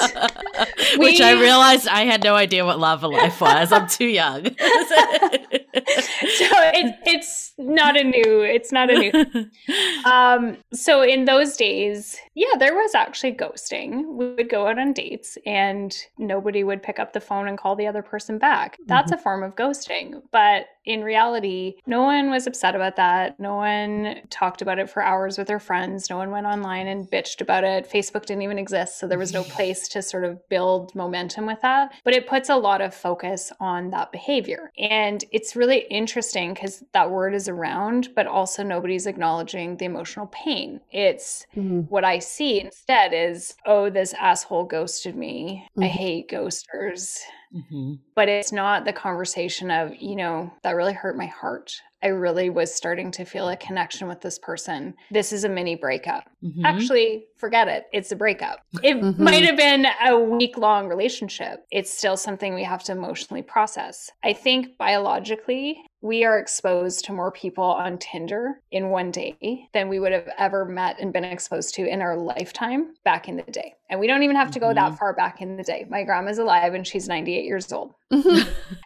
which I realized I had no idea what Lavalife was. I'm too young. <laughs> <laughs> so it, it's not a new. It's not a new. <laughs> Um, so in those days, yeah, there was actually ghosting. We would go out on dates and nobody would pick up the phone and call the other person back. That's mm-hmm. a form of ghosting. But in reality, no one was upset about that. No one talked about it for hours with their friends. No one went online and bitched about it. Facebook didn't even exist. So there was no <laughs> place to sort of build momentum with that. But it puts a lot of focus on that behavior. And it's really interesting because that word is around, but also nobody's acknowledging the emotional pain. It's mm-hmm. what I see instead is, oh, this asshole ghosted me. Mm-hmm. I hate ghosters. Mm-hmm. But it's not the conversation of, you know, that really hurt my heart. I really was starting to feel a connection with this person. This is a mini breakup. Mm-hmm. Actually, forget it. It's a breakup. <laughs> It mm-hmm. might have been a week long relationship. It's still something we have to emotionally process. I think biologically, we are exposed to more people on Tinder in one day than we would have ever met and been exposed to in our lifetime back in the day. And we don't even have to go mm-hmm. that far back in the day. My grandma's alive and she's 98 years old. <laughs>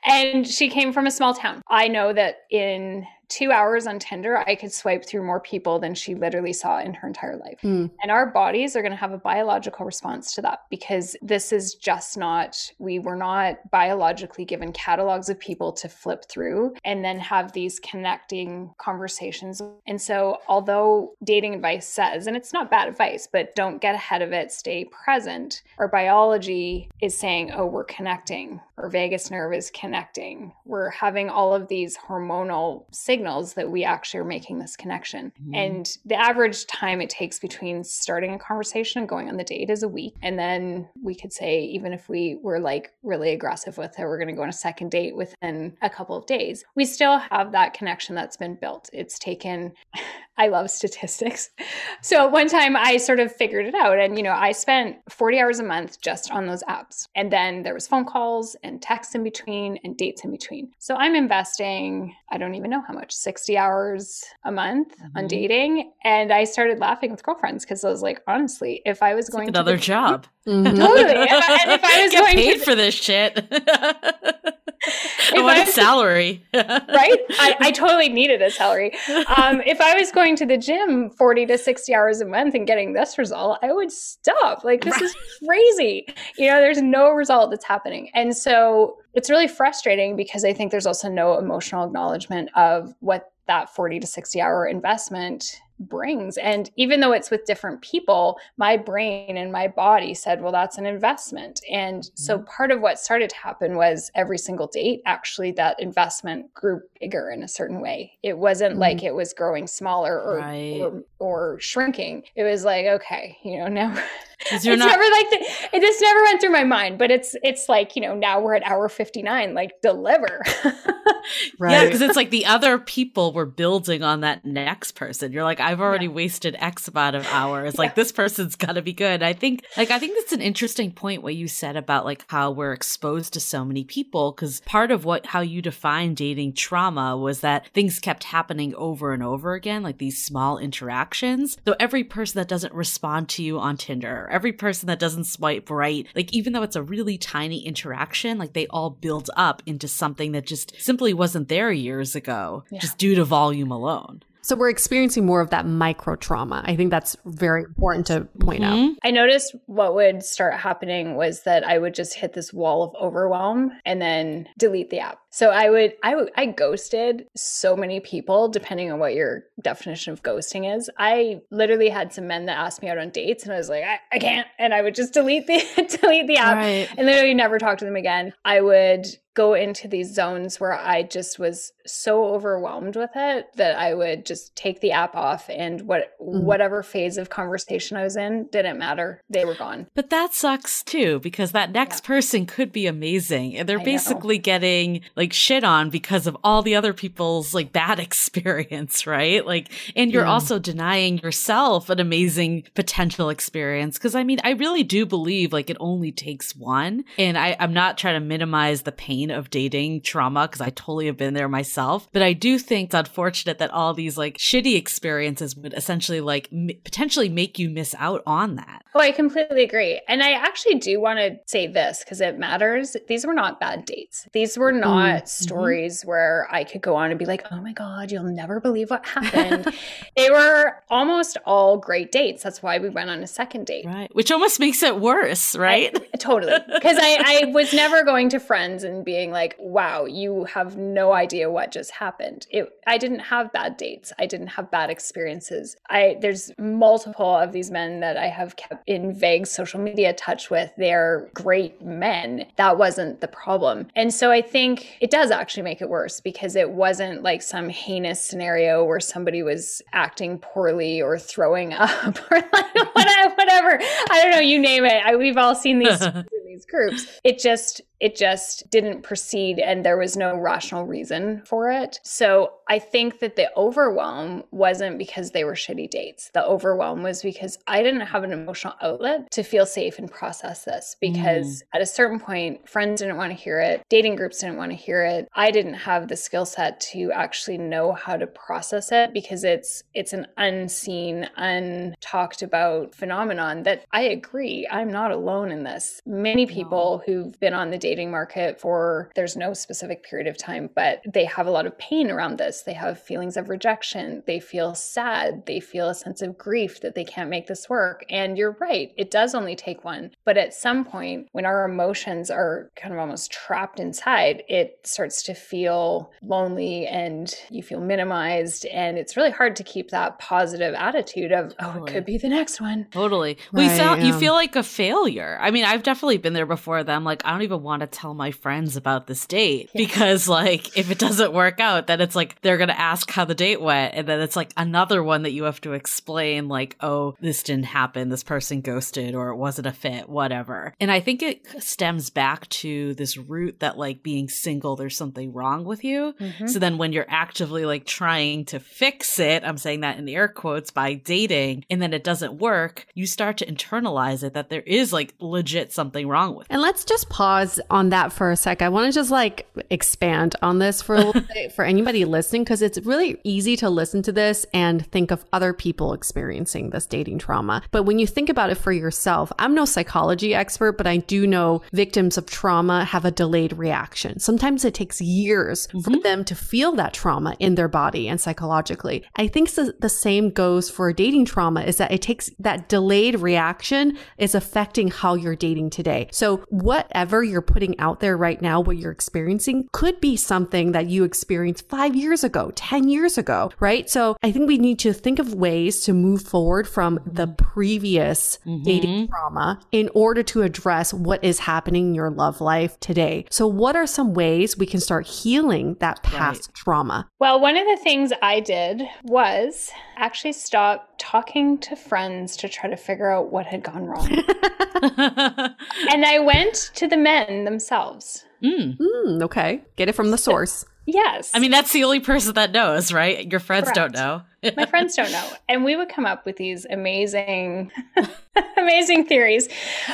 And she came from a small town. I know that in two hours on Tinder, I could swipe through more people than she literally saw in her entire life. Mm. And our bodies are going to have a biological response to that because this is just not, we were not biologically given catalogs of people to flip through and then have these connecting conversations. And so, although dating advice says, and it's not bad advice, but don't get ahead of it, stay present, our biology is saying, oh, we're connecting, our vagus nerve is connecting, we're having all of these hormonal signals signals that we actually are making this connection. Mm-hmm. And the average time it takes between starting a conversation and going on the date is a week. And then we could say, even if we were like really aggressive with it, we're going to go on a second date within a couple of days, we still have that connection that's been built. It's taken, <laughs> I love statistics. <laughs> So one time I sort of figured it out. And, you know, I spent 40 hours a month just on those apps. And then there was phone calls and texts in between and dates in between. So I'm investing, I don't even know how much 60 hours a month mm-hmm. on dating. And I started laughing with girlfriends because I was like, honestly, if I was going like another the- job. Mm-hmm. Totally. and if I <laughs> was Get going paid to- for this shit. <laughs> I want a salary. <laughs> right? I, I, totally needed a salary. Um, if I was going to the gym 40 to 60 hours a month and getting this result, I would stop. Like, this right. is crazy. You know, there's no result that's happening. And so it's really frustrating because I think there's also no emotional acknowledgement of what that 40 to 60 hour investment brings. And even though it's with different people, my brain and my body said, well, that's an investment. And mm-hmm. so part of what started to happen was every single date, actually, that investment grew bigger in a certain way. It wasn't mm-hmm. like it was growing smaller or, right. or, or shrinking. It was like, okay, you know, <laughs> now it's not- never like the, it just never went through my mind, but it's it's like you know now we're at hour fifty nine, like deliver. <laughs> right. Yeah, because it's like the other people were building on that next person. You're like, I've already yeah. wasted X amount of hours. Like this person's got to be good. I think like I think that's an interesting point what you said about like how we're exposed to so many people because part of what how you define dating trauma was that things kept happening over and over again, like these small interactions. So every person that doesn't respond to you on Tinder every person that doesn't swipe right, like even though it's a really tiny interaction, like they all build up into something that just simply wasn't there years ago, yeah. just due to volume alone. So we're experiencing more of that micro trauma. I think that's very important to point mm-hmm. out. I noticed what would start happening was that I would just hit this wall of overwhelm and then delete the app. So I would I would I ghosted so many people depending on what your definition of ghosting is. I literally had some men that asked me out on dates and I was like, I, I can't and I would just delete the <laughs> delete the app right. and literally never talk to them again. I would go into these zones where I just was so overwhelmed with it that I would just take the app off and what mm-hmm. whatever phase of conversation I was in didn't matter. They were gone. But that sucks too because that next yeah. person could be amazing and they're I basically know. getting like like shit on because of all the other people's like bad <laughs> experience, right? Like, and you're yeah. also denying yourself an amazing potential experience. Cause I mean, I really do believe like it only takes one. And I, I'm not trying to minimize the pain of dating trauma because I totally have been there myself. But I do think it's unfortunate that all these like shitty experiences would essentially like m- potentially make you miss out on that. Oh, I completely agree. And I actually do want to say this because it matters. These were not bad dates. These were not mm-hmm. stories where I could go on and be like, oh my God, you'll never believe what <laughs> happened. they were almost all great dates. That's why we went on a second date. Right. Which almost makes it worse, right? I, <laughs> totally. Because I, I was never going to friends and being like, wow, you have no idea what just happened. It, I didn't have bad dates. I didn't have bad experiences. I there's multiple of these men that I have kept in vague social media touch with. They're great men. That wasn't the problem. And so I think it does actually make it worse because it wasn't like some heinous scenario where somebody was acting poorly or throwing <laughs> up or like <laughs> whatever. I don't know, you name it. I, we've all seen these <laughs> these groups. It just it just didn't proceed and there was no rational reason for it. So I think that the overwhelm wasn't because they were shitty dates. The overwhelm was because I didn't have an emotional outlet to feel safe and process this because mm. at a certain point, friends didn't want to hear it, dating groups didn't want to hear it. I didn't have the skill set to actually know how to process it because it's it's an unseen, untalked about phenomenon that I agree, I'm not alone in this. Many people no. who've been on the dating dating market for there's no specific period of time, but they have a lot of pain around this. They have feelings of rejection. They feel sad. They feel a sense of grief that they can't make this work. And you're right, it does only take one. But at some point, when our emotions are kind of almost trapped inside, it starts to feel lonely and you feel minimized. And it's really hard to keep that positive attitude of, totally. oh, it could be the next one. Totally. Right, we feel, you feel like a failure. I mean, I've definitely been there before them, like, I don't even want to tell my friends about this date yeah. because like if it doesn't work out then it's like they're going to ask how the date went and then it's like another one that you have to explain like oh this didn't happen this person ghosted or it wasn't a fit whatever and i think it stems back to this root that like being single there's something wrong with you mm-hmm. so then when you're actively like trying to fix it i'm saying that in air quotes by dating and then it doesn't work you start to internalize it that there is like legit something wrong with and let's just pause on that for a sec. I want to just like expand on this for a little <laughs> bit for anybody listening because it's really easy to listen to this and think of other people experiencing this dating trauma. But when you think about it for yourself, I'm no psychology expert, but I do know victims of trauma have a delayed reaction. Sometimes it takes years mm-hmm. for them to feel that trauma in their body and psychologically. I think the same goes for dating trauma is that it takes that delayed reaction is affecting how you're dating today. So whatever you're putting out there right now, what you're experiencing could be something that you experienced five years ago, 10 years ago, right? So I think we need to think of ways to move forward from the previous mm-hmm. dating trauma in order to address what is happening in your love life today. So what are some ways we can start healing that past right. trauma? Well, one of the things I did was actually stop talking to friends to try to figure out what had gone wrong. <laughs> <laughs> and I went to the men themselves. Mm. Mm, okay. Get it from the source. Yes. I mean, that's the only person that knows, right? Your friends Correct. don't know. My friends <laughs> don't know. And we would come up with these amazing, <laughs> amazing theories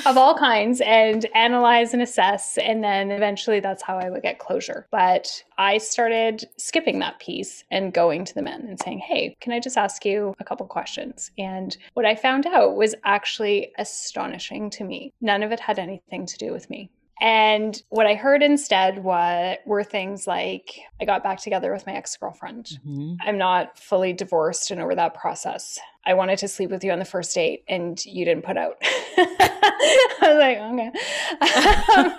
of all kinds and analyze and assess. And then eventually that's how I would get closure. But I started skipping that piece and going to the men and saying, Hey, can I just ask you a couple questions? And what I found out was actually astonishing to me. None of it had anything to do with me. And what I heard instead was, were things like I got back together with my ex girlfriend. Mm-hmm. I'm not fully divorced and over that process. I wanted to sleep with you on the first date and you didn't put out. <laughs> I was like, okay.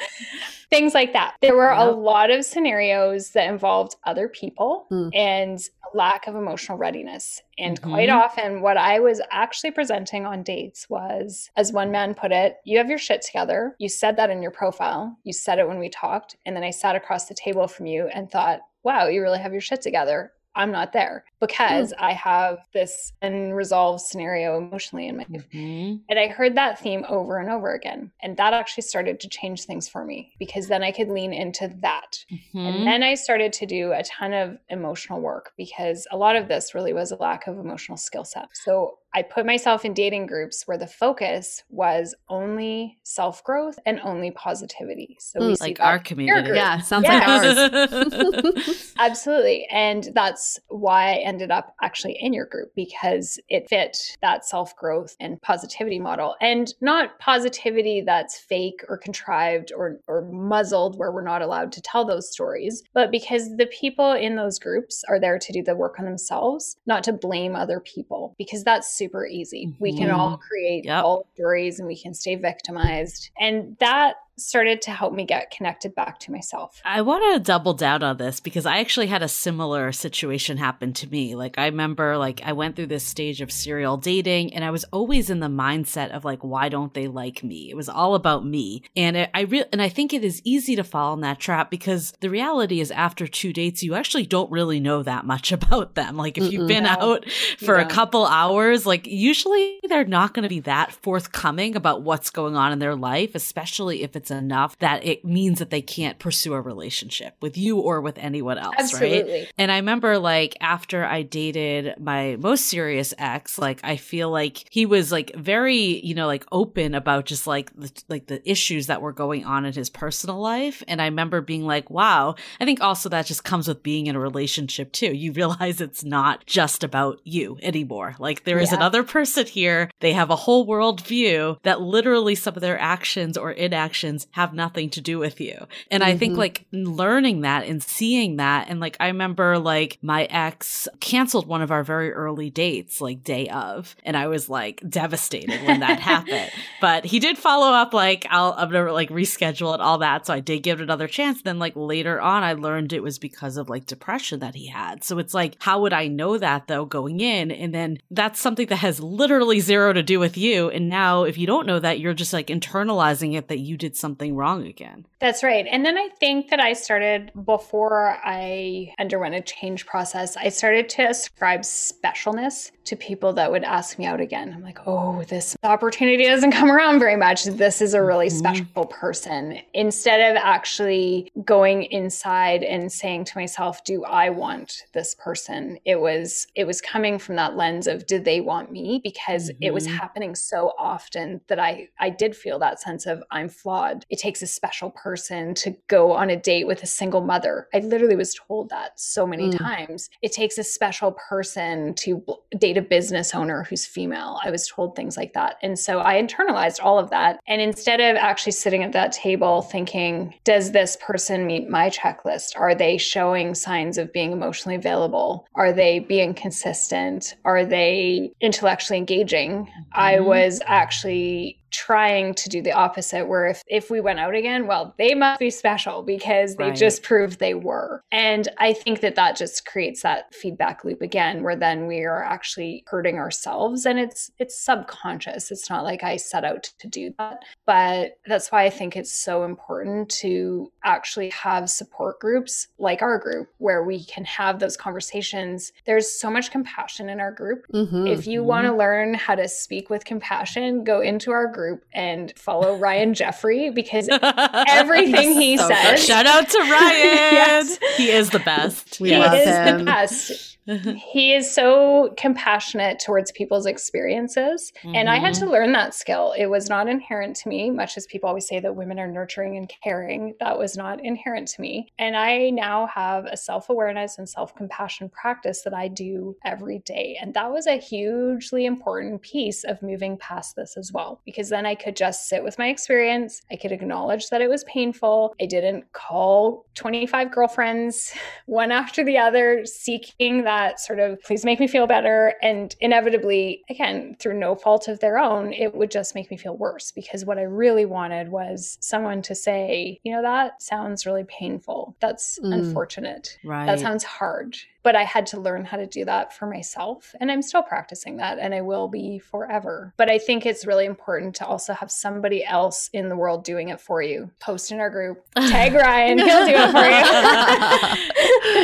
<laughs> things like that. There were a lot of scenarios that involved other people mm. and lack of emotional readiness. And mm-hmm. quite often, what I was actually presenting on dates was, as one man put it, you have your shit together. You said that in your profile. You said it when we talked. And then I sat across the table from you and thought, wow, you really have your shit together. I'm not there because mm. I have this unresolved scenario emotionally in my life. Mm-hmm. And I heard that theme over and over again. And that actually started to change things for me because then I could lean into that. Mm-hmm. And then I started to do a ton of emotional work because a lot of this really was a lack of emotional skill set. So I put myself in dating groups where the focus was only self growth and only positivity. So mm, like our community. Yeah, sounds like ours. <laughs> <laughs> Absolutely. And that's why ended up actually in your group because it fit that self growth and positivity model. And not positivity that's fake or contrived or, or muzzled where we're not allowed to tell those stories, but because the people in those groups are there to do the work on themselves, not to blame other people, because that's super easy. Mm-hmm. We can all mm-hmm. create yep. all stories and we can stay victimized. And that started to help me get connected back to myself. I want to double down on this because I actually had a similar situation happen to me. Like I remember like I went through this stage of serial dating and I was always in the mindset of like why don't they like me? It was all about me. And it, I really and I think it is easy to fall in that trap because the reality is after two dates you actually don't really know that much <laughs> about them. Like if Mm-mm, you've been no, out for a couple hours, like usually they're not going to be that forthcoming about what's going on in their life, especially if it's it's enough that it means that they can't pursue a relationship with you or with anyone else, Absolutely. right? And I remember like after I dated my most serious ex, like I feel like he was like very, you know, like open about just like the, like the issues that were going on in his personal life. And I remember being like, wow, I think also that just comes with being in a relationship too. You <laughs> realize it's not just about you anymore. Like there is yeah. another person here. They have a whole world view that literally some of their actions or inactions have nothing to do with you. And mm-hmm. I think mm-hmm. like learning that and seeing that. And like, I remember like my ex canceled one of our very early dates, like day of. And I was like devastated when that <laughs> happened. But he did follow up, like, I'll, I'm gonna like reschedule it, all that. So I did give it another chance. Then like later on, I learned it was because of like depression that he had. So it's like, how would I know that though going in? And then that's something that has literally zero to do with you. And now if you don't know that, you're just like internalizing it that you did something something wrong again. That's right. And then I think that I started before I underwent a change process, I started to ascribe specialness to people that would ask me out again. I'm like, oh, this opportunity doesn't <laughs> come around very much. This is a really mm-hmm. special person. Instead of actually going inside and saying to myself, do I want this person? It was it was coming from that lens of did they want me? Because mm-hmm. it was mm-hmm. happening so often that I I did feel that sense of I'm flawed. It takes a special person to go on a date with a single mother. I literally was told that so many mm. times. It takes a special person to date a business owner who's female. I was told things like that. And so I internalized all of that. And instead of actually sitting at that table thinking, does this person meet my checklist? Are they showing signs of being emotionally available? Are they being consistent? Are they intellectually engaging? Mm-hmm. I was actually trying to do the opposite where if, if we went out again well they must be special because they right. just proved they were and i think that that just creates that feedback loop again where then we are actually hurting ourselves and it's it's subconscious it's not like i set out to do that but that's why i think it's so important to actually have support groups like our group where we can have those conversations there's so much compassion in our group mm-hmm. if you mm-hmm. want to learn how to speak with compassion go into our group group and follow Ryan Jeffrey because <laughs> everything he so says. Good. Shout out to Ryan. <laughs> yes. He is the best. We he is him. the best. <laughs> he is so compassionate towards people's experiences. Mm-hmm. And I had to mm-hmm. learn that skill. It was not inherent to me, much as people always say that women are nurturing and caring. That was not inherent to me. And I now have a self awareness and self compassion practice that I do every day. And that was a hugely important piece of moving past this as well, because then I could just sit with my experience. I could acknowledge that it was painful. I didn't call 25 girlfriends <laughs> one after the other seeking that that sort of please make me feel better and inevitably again through no fault of their own it would just make me feel worse because what i really wanted was someone to say you know that sounds really painful that's mm. unfortunate right that sounds hard but I had to learn how to do that for myself. And I'm still practicing that and I will be forever. But I think it's really important to also have somebody else in the world doing it for you. Post in our group, tag <laughs> Ryan, he'll do it for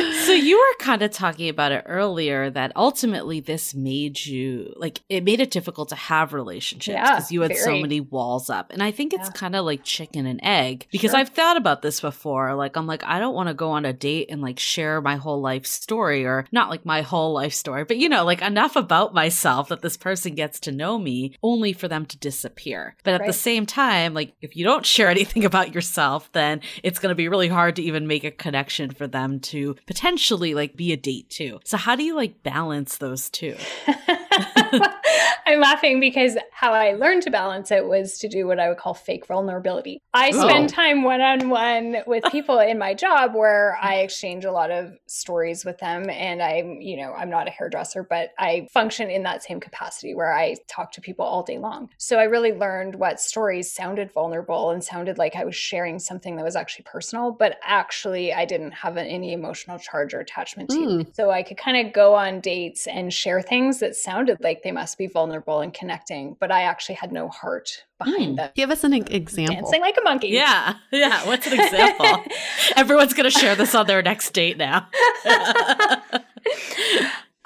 you. <laughs> so you were kind of talking about it earlier that ultimately this made you like it made it difficult to have relationships because yeah, you had very. so many walls up. And I think it's yeah. kind of like chicken and egg because sure. I've thought about this before. Like I'm like, I don't want to go on a date and like share my whole life story or not like my whole life story, but you know, like enough about myself that this person gets to know me only for them to disappear. But at right. the same time, like if you don't share <laughs> anything about yourself, then it's going to be really hard to even make a connection for them to potentially like be a date too. So how do you like balance those two? <laughs> <laughs> I'm laughing because how I learned to balance it was to do what I would call fake vulnerability. I spend oh. time one on one with <laughs> people in my job where I exchange a lot of stories with them. And I'm, you know, I'm not a hairdresser, but I function in that same capacity where I talk to people all day long. So I really learned what stories sounded vulnerable and sounded like I was sharing something that was actually personal, but actually I didn't have any emotional charge or attachment to. Mm. So I could kind of go on dates and share things that sounded like they must be vulnerable and connecting, but I actually had no heart behind mm. them. Give us an example. Dancing like a monkey. Yeah. Yeah. What's an example? <laughs> Everyone's going to share this on their next date now. <laughs>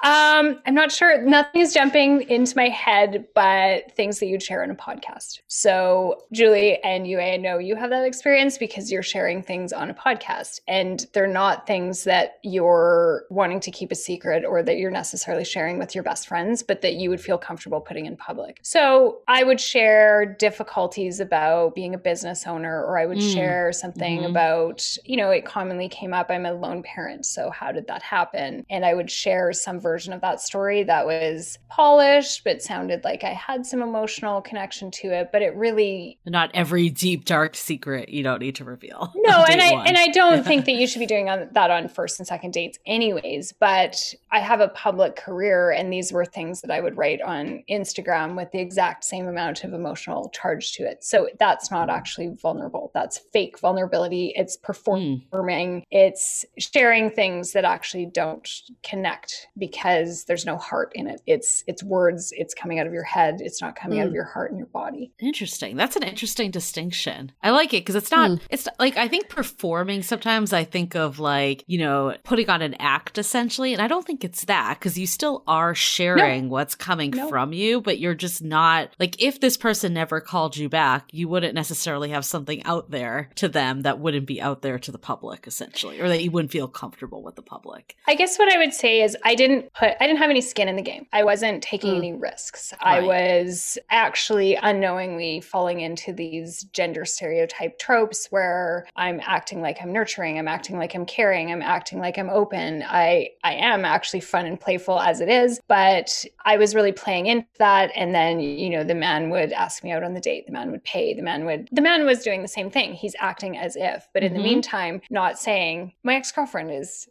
Um, I'm not sure. Nothing is jumping into my head, but things that you'd share in a podcast. So, Julie and you, I know you have that experience because you're sharing things on a podcast, and they're not things that you're wanting to keep a secret or that you're necessarily sharing with your best friends, but that you would feel comfortable putting in public. So, I would share difficulties about being a business owner, or I would mm. share something mm-hmm. about, you know, it commonly came up. I'm a lone parent, so how did that happen? And I would share some version of that story that was polished, but sounded like I had some emotional connection to it. But it really not every deep dark secret you don't need to reveal. <laughs> No, <laughs> and I one. and I don't <laughs> think that you should be doing on, that on first and second dates, anyways. But I have a public career, and these were things that I would write on Instagram with the exact same amount of emotional charge to it. So that's not actually vulnerable. That's fake vulnerability. It's hmm. performing. Mm. It's sharing things that actually don't connect because because there's no heart in it. It's it's words, it's coming out of your head, it's not coming mm. out of hmm. your heart and your body. Interesting. That's an interesting distinction. I like it because it's not mm. it's like I think performing sometimes I think of like, you know, putting on an act essentially, and I don't think it's that because you still are sharing no. what's coming no. from you, but you're just not like if this person never called you back, you wouldn't necessarily have something out there to them that wouldn't be out there to the public essentially or that you wouldn't feel comfortable with the public. I guess what I would say is I didn't put I didn't have any skin in the game. I wasn't taking mm. any risks. Right. I was actually unknowingly falling into these gender stereotype tropes where I'm acting like I'm nurturing, I'm acting like I'm caring, I'm acting like I'm open. I I am actually fun and playful as it is, but I was really playing into that and then you know the man would ask me out on the date, the man would pay, the man would the man was doing the same thing. He's acting as if, but in mm-hmm. the meantime not saying my ex-girlfriend is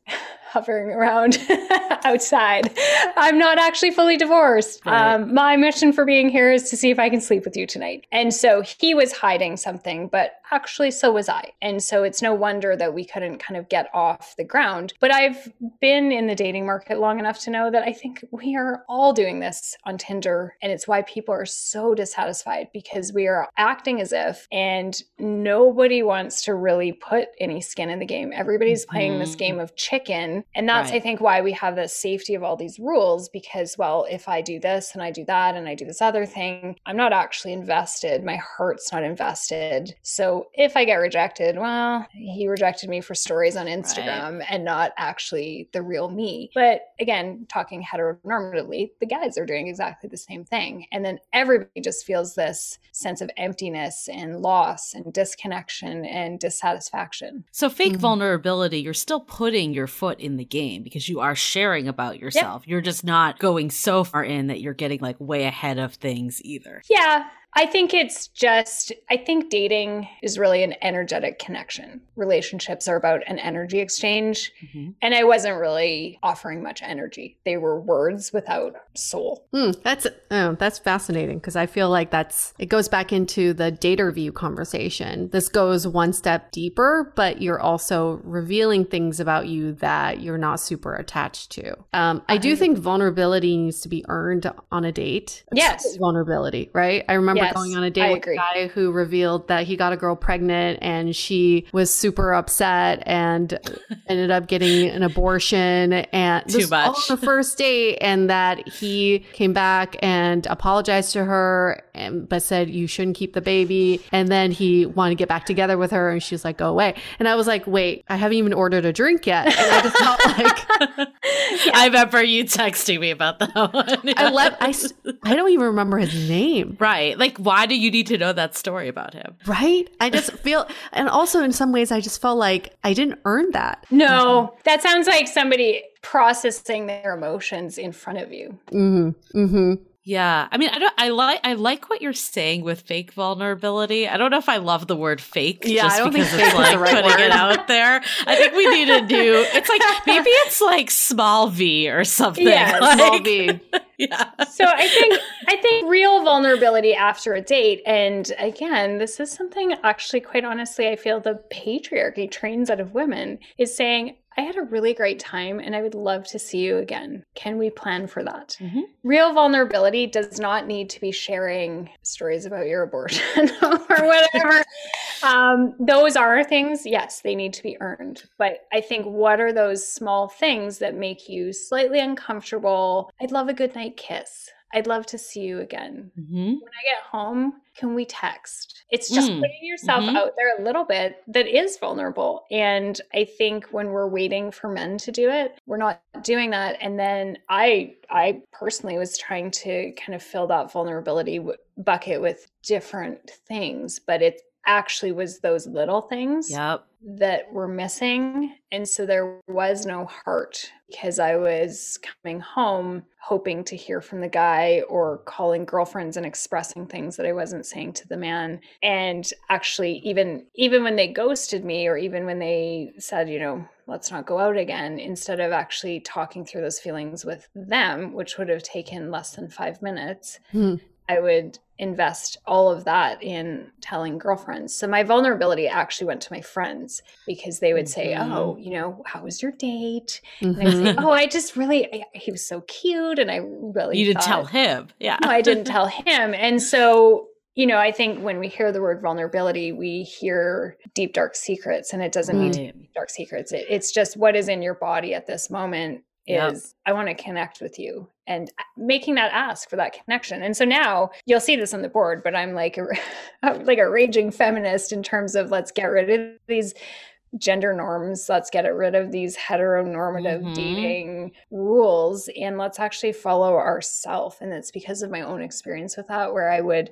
hovering around <laughs> outside. I'm not actually fully divorced. Right. Um, my mission for being here is to see if I can sleep with you tonight. And so he was hiding something, but actually, so was I. And so it's no wonder that we couldn't kind of get off the ground. But I've been in the dating market long enough to know that I think we are all doing this on Tinder. And it's why people are so dissatisfied because we are acting as if, and nobody wants to really put any skin in the game. Everybody's playing mm-hmm. this game of chicken and that's, right. I think, why we have the safety of all these rules because, well, if I do this and I do that and I do this other thing, I'm not actually invested. My heart's not invested. So if I get rejected, well, he rejected me for stories on Instagram right. and not actually the real me. But again, talking heteronormatively, the guys are doing exactly the same thing. And then everybody just feels this sense of emptiness and loss and disconnection and dissatisfaction. So, fake mm-hmm. vulnerability, you're still putting your foot in in the game because you are sharing about yourself. Yep. You're just not going so far in that you're getting like way ahead of things either. Yeah. I think it's just, I think dating is really an energetic connection. Relationships are about an energy exchange. Mm-hmm. And I wasn't really offering much energy. They were words without soul. Mm, that's oh, that's fascinating because I feel like that's it goes back into the dater view conversation. This goes one step deeper, but you're also revealing things about you that you're not super attached to. Um, I do think vulnerability needs to be earned on a date. Yes. Vulnerability, right? I remember yes, going on a date with a guy who revealed that he got a girl pregnant and she was super upset and <laughs> ended up getting an abortion and too much on the <laughs> first date and that he came back and apologized to her and, but said you shouldn't keep the baby. And then he wanted to get back together with her and she's like go away. And I was like wait I haven't even ordered a drink yet. And I just felt <laughs> like yeah. I remember you texting me about that one. I left I, I don't even remember his name. Right like why do you need to know that story about him? Right? I just <laughs> feel, and also in some ways, I just felt like I didn't earn that. No, that sounds like somebody processing their emotions in front of you. Mm-hmm. Mm-hmm. Yeah, I mean, I don't. I like. I like what you're saying with fake vulnerability. I don't know if I love the word fake. Yeah, just I don't because think it's like right putting word. it out there. I think we need to do. It's like <laughs> maybe it's like small v or something. Yeah, <laughs> like, small v. <laughs> Yeah. So I think I think real vulnerability after a date, and again, this is something actually, quite honestly, I feel the patriarchy trains out of women is saying, I had a really great time and I would love to see you again. Can we plan for that? Mm-hmm. Real vulnerability does not need to be sharing stories about your abortion <laughs> or whatever. <laughs> um, those are things, yes, they need to be earned. But I think what are those small things that make you slightly uncomfortable? I'd love a good night kiss. I'd love to see you again. Mm-hmm. When I get home, can we text? It's just mm. putting yourself mm-hmm. out there a little bit that is vulnerable. And I think when we're waiting for men to do it, we're not doing that. And then I, I personally was trying to kind of fill that vulnerability w- bucket with different things, but it actually was those little things yep. that were missing. And so there was no heart because I was coming home hoping to hear from the guy or calling girlfriends and expressing things that I wasn't saying to the man. And actually even even when they ghosted me or even when they said, you know, let's not go out again, instead of actually talking through those feelings with them, which would have taken less than 5 minutes, hmm. I would invest all of that in telling girlfriends. So my vulnerability actually went to my friends because they would say, mm-hmm. "Oh, you know, how was your date?" Mm-hmm. And I say, "Oh, I just really I, he was so cute and I really You didn't tell him." Yeah. No, I didn't tell him. And so you know, I think when we hear the word vulnerability, we hear deep, dark secrets, and it doesn't right. mean dark secrets. It, it's just what is in your body at this moment is yep. I want to connect with you and making that ask for that connection. And so now you'll see this on the board, but I'm like a, <laughs> like a raging feminist in terms of let's get rid of these gender norms, let's get rid of these heteronormative mm-hmm. dating rules and let's actually follow ourself. And it's because of my own experience with that where I would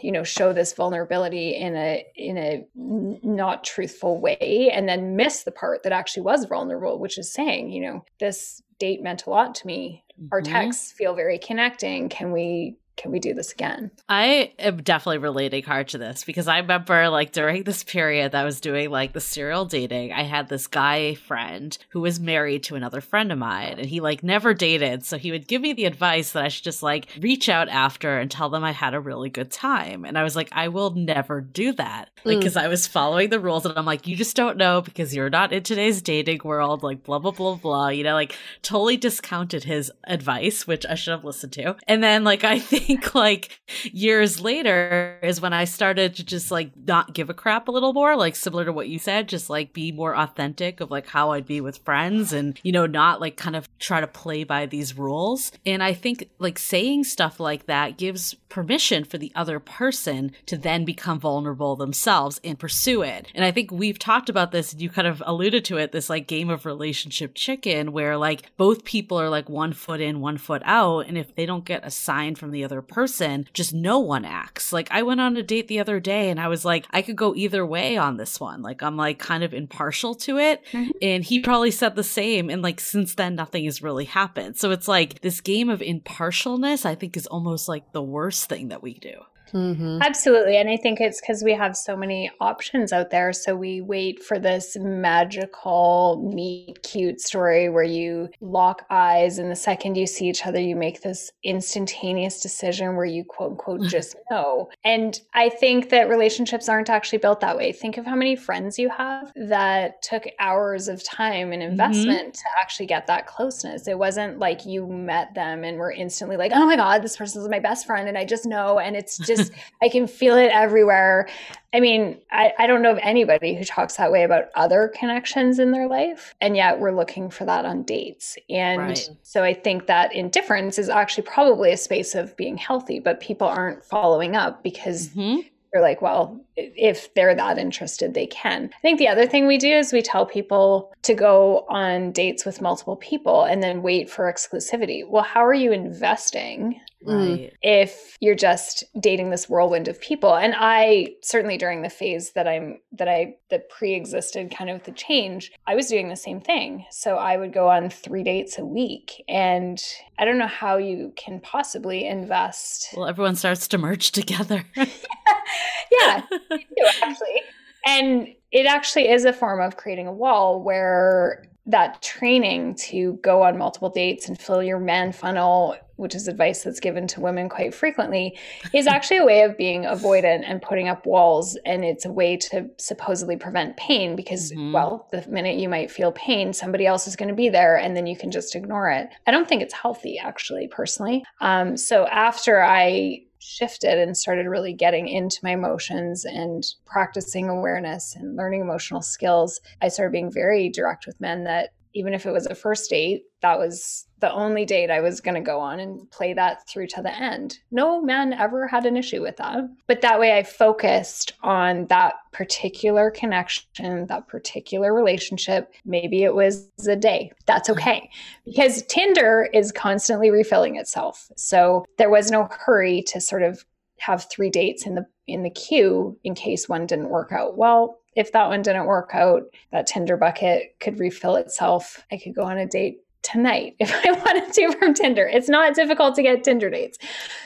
you know show this vulnerability in a in a not truthful way and then miss the part that actually was vulnerable, which is saying, you know, this date meant a lot to me. Mm-hmm. Our texts feel very connecting. Can we can we do this again? I am definitely relating hard to this because I remember like during this period that I was doing like the serial dating, I had this guy friend who was married to another friend of mine and he like never dated. So he would give me the advice that I should just like reach out after and tell them I had a really good time. And I was like, I will never do that. Like, because mm. I was following the rules and I'm like, you just don't know because you're not in today's dating world, like blah, blah, blah, blah. You know, like totally discounted his advice, which I should have listened to. And then like I <laughs> think think like years later is when I started to just like not give a crap a little more, like similar to what you said, just like be more authentic of like how I'd be with friends and, you know, not like kind of try to play by these rules. And I think like saying stuff like that gives permission for the other person to then become vulnerable themselves and pursue it. And I think we've talked about this and you kind of alluded to it, this like game of relationship chicken where like both people are like one foot in, one foot out. And if they don't get a sign from the other other person, just no one acts. Like I went on a date the other day and I was like, I could go either way on this one. Like I'm like kind of impartial to it. Mm-hmm. And he probably said the same. And like since then, nothing has really happened. So it's like this game of impartialness, I think is almost like the worst thing that we do. Mm-hmm. Absolutely. And I think it's because we have so many options out there. So we wait for this magical, meet cute story where you lock eyes and the second you see each other, you make this instantaneous decision where you quote unquote <laughs> just know. And I think that relationships aren't actually built that way. Think of how many friends you have that took hours of time and mm-hmm. investment mm-hmm. to actually get that closeness. It wasn't like you met them and were instantly like, oh my God, this person is my best friend and I just know. And it's just, I can feel it everywhere. I mean, I, I don't know of anybody who talks that way about other connections in their life. And yet we're looking for that on dates. And right. so I think that indifference is actually probably a space of being healthy, but people aren't following up because mm-hmm they're like, well, if they're that interested, they can. I think the other thing we do is we tell people to go on dates with multiple people and then wait for exclusivity. Well, how are you investing Mm. right. if you're just dating this whirlwind of people? And I certainly during the phase that I'm that I that pre-existed kind of the change, I was doing the same thing. So I would go on 3 dates a week and I don't know how you can possibly invest. Well, everyone starts to merge <laughs> together. <laughs> yeah, do, actually. And it actually is a form of creating a wall where that training to go on multiple dates and fill your man funnel, which is advice that's given to women quite frequently, is <laughs> actually a way of being avoidant and putting up walls. And it's a way to supposedly prevent pain because, mm-hmm. well, the minute you might feel pain, somebody else is going to be there and then you can just ignore it. I don't think it's healthy, actually, personally. Um, so after I shifted and started really getting into my emotions and practicing awareness and learning emotional skills, I started being very direct with men that even if it was a first date, that was the only date I was going to go on and play that through to the end. No man ever had an issue with that. But that way I focused on that particular connection, that particular relationship. Maybe it was a day. That's okay. Because Tinder is constantly refilling itself. So there was no hurry to sort of have three dates in the in the queue in case one didn't work out. Well, if that one didn't work out, that Tinder bucket could refill itself. I could go on a date tonight <laughs> if I wanted to from Tinder. It's not difficult to get Tinder dates.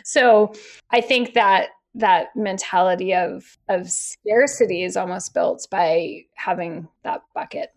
So I think that that mentality of of scarcity is almost built by having that bucket.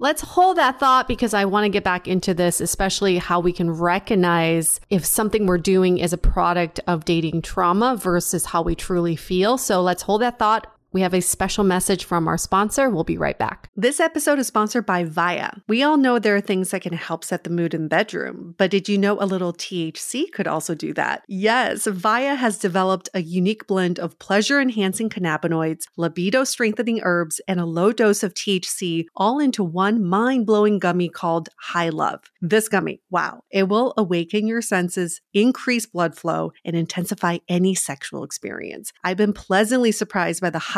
Let's hold that thought because I want to get back into this, especially how we can recognize if something we're doing is a product of dating trauma versus how we truly feel. So let's hold that thought. We have a special message from our sponsor. We'll be right back. This episode is sponsored by Viia. We all know there are things that can help set the mood in the bedroom, but did you know a little THC could also do that? Yes, Viia has developed a unique blend of pleasure enhancing cannabinoids, libido strengthening herbs, and a low dose of THC all into one mind blowing gummy called High Love. This gummy, wow, it will awaken your senses, increase blood flow, and intensify any sexual experience. I've been pleasantly surprised by the high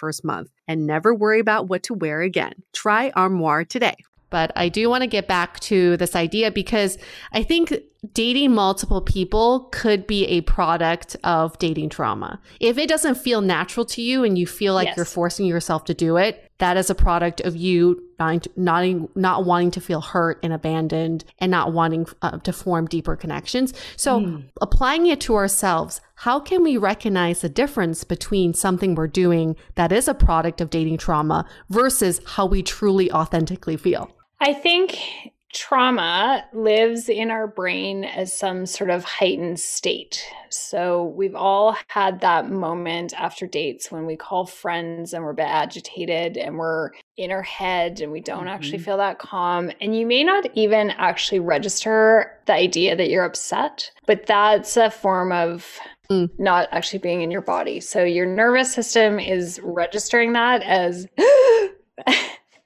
first month and never worry about what to wear again. Try Armoire today. But I do want to get back to this idea because I think dating multiple people could be a product of dating trauma. If it doesn't feel natural to you and you feel like yes. you're forcing yourself to do it, that is a product of you not, not, not wanting to feel hurt and abandoned and not wanting uh, to form deeper connections. So mm. applying it to ourselves, how can we recognize the difference between something we're doing that is a product of dating trauma versus how we truly authentically feel? I think trauma lives in our brain as some sort of heightened state. So we've all had that moment after dates when we call friends and we're a bit agitated and we're in our head and we don't mm-hmm. actually feel that calm. And you may not even actually register the idea that you're upset, but that's a form of mm. not actually being in your body. So your nervous system is registering that as <gasps>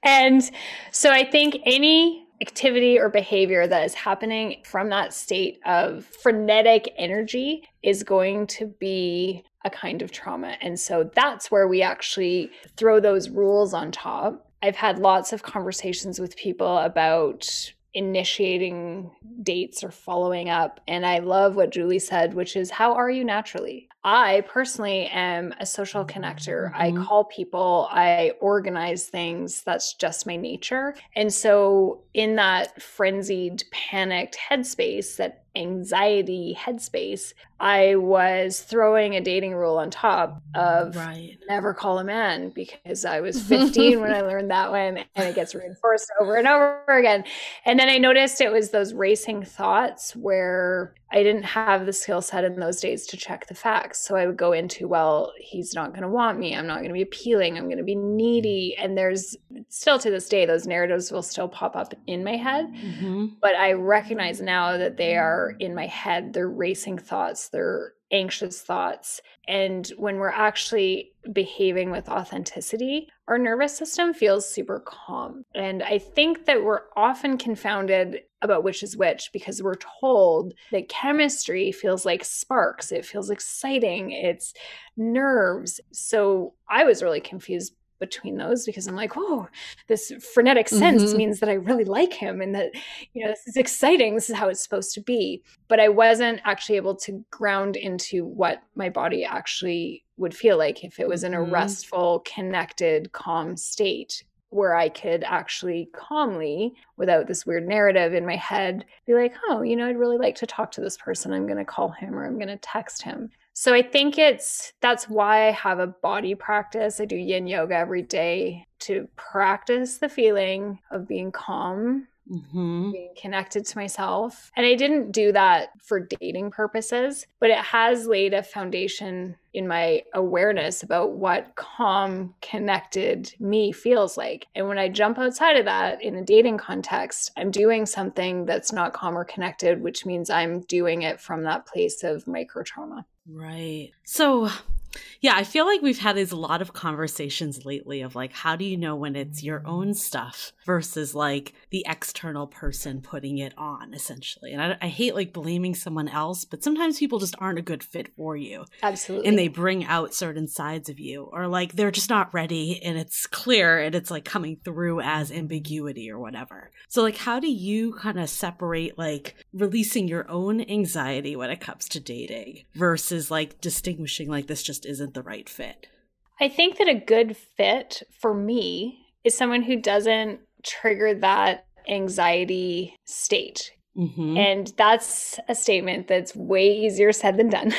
And so I think any activity or behavior that is happening from that state of frenetic energy is going to be a kind of trauma. And so that's where we actually throw those rules on top. I've had lots of conversations with people about initiating dates or following up. And I love what Julie said, which is, How are you naturally? I personally am a social connector. Mm-hmm. I call people, I organize things. That's just my nature. And so, in that frenzied, panicked headspace, that anxiety headspace, I was throwing a dating rule on top of right. never call a man because I was <laughs> 15 when I learned that one and it gets reinforced over and over again. And then I noticed it was those racing thoughts where I didn't have the skill set in those days to check the facts. So I would go into, well, he's not going to want me. I'm not going to be appealing. I'm going to be needy. And there's still to this day, those narratives will still pop up in my head. Mm-hmm. But I recognize now that they are in my head. They're racing thoughts, they're anxious thoughts. And when we're actually behaving with authenticity, our nervous system feels super calm. And I think that we're often confounded about which is which because we're told that chemistry feels like sparks, it feels exciting, it's nerves. So I was really confused between those because I'm like, oh, this frenetic sense mm-hmm. means that I really like him and that, you know, this is exciting. This is how it's supposed to be. But I wasn't actually able to ground into what my body actually would feel like if it was in a mm-hmm. restful, connected, calm state where I could actually calmly, without this weird narrative in my head, be like, oh, you know, I'd really like to talk to this person. I'm going to call him or I'm going to text him. So I think it's that's why I have a body practice. I do yin yoga every day to practice the feeling of being calm, mm-hmm. being connected to myself. And I didn't do that for dating purposes, but it has laid a foundation in my awareness about what calm, connected me feels like. And when I jump outside of that in a dating context, I'm doing something that's not calm or connected, which means I'm doing it from that place of micro trauma. Right. So, yeah, I feel like we've had these a lot of conversations lately of like, how do you know when it's your own stuff versus like the external person putting it on, essentially? And I, I, hate like blaming someone else, but sometimes people just aren't a good fit for you. Absolutely. And they bring out certain sides of you, or like they're just not ready and it's clear and it's like coming through as ambiguity or whatever. So, like, how do you kind of separate like releasing your own anxiety when it comes to dating versus like distinguishing like this just isn't the right fit? I think that a good fit for me is someone who doesn't trigger that anxiety state. Mm-hmm. And that's a statement that's way easier said than done.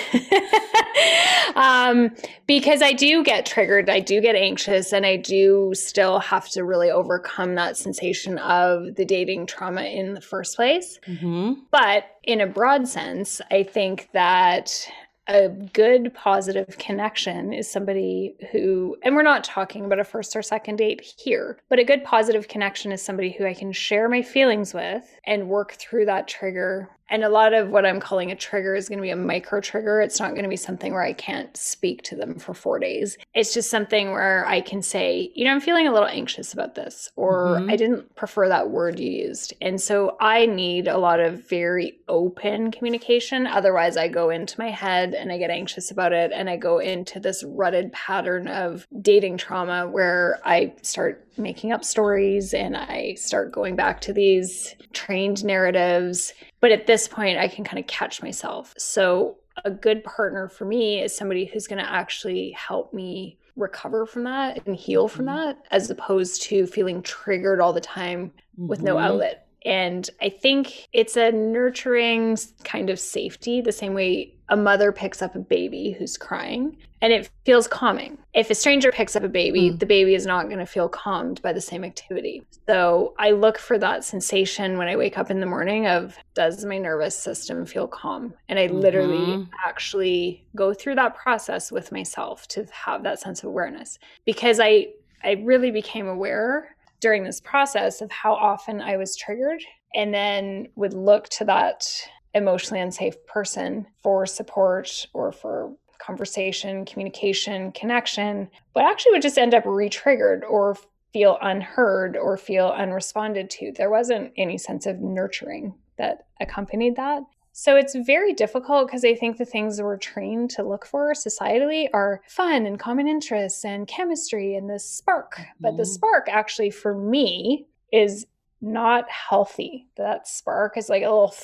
<laughs> um, because I do get triggered, I do get anxious, and I do still have to really overcome that sensation of the dating trauma in the first place. Mm-hmm. But in a broad sense, I think that a good positive connection is somebody who and we're not talking about a first or second date here but a good positive connection is somebody who i can share my feelings with and work through that trigger and a lot of what I'm calling a trigger is going to be a micro trigger. It's not going to be something where I can't speak to them for four days. It's just something where I can say, you know, I'm feeling a little anxious about this, or mm-hmm. I didn't prefer that word you used. And so I need a lot of very open communication. Otherwise, I go into my head and I get anxious about it. And I go into this rutted pattern of dating trauma where I start making up stories and I start going back to these trained narratives. But at this point, I can kind of catch myself. So, a good partner for me is somebody who's going to actually help me recover from that and heal from mm-hmm. that, as opposed to feeling triggered all the time with mm-hmm. no outlet. And I think it's a nurturing kind of safety, the same way a mother picks up a baby who's crying and it feels calming. If a stranger picks up a baby, mm. the baby is not going to feel calmed by the same activity. So I look for that sensation when I wake up in the morning of does my nervous system feel calm? And I mm-hmm. literally actually go through that process with myself to have that sense of awareness because I I really became aware during this process of how often I was triggered and then would look to that emotionally unsafe person for support or for conversation, communication, connection, but actually would just end up re triggered or feel unheard or feel unresponded to. There wasn't any sense of nurturing that accompanied that. So it's very difficult because I think the things that we're trained to look for societally are fun and common interests and chemistry and the spark. Mm-hmm. But the mm-hmm. spark actually for me is not healthy. That spark is like a little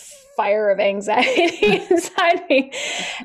fire of anxiety <laughs> inside me.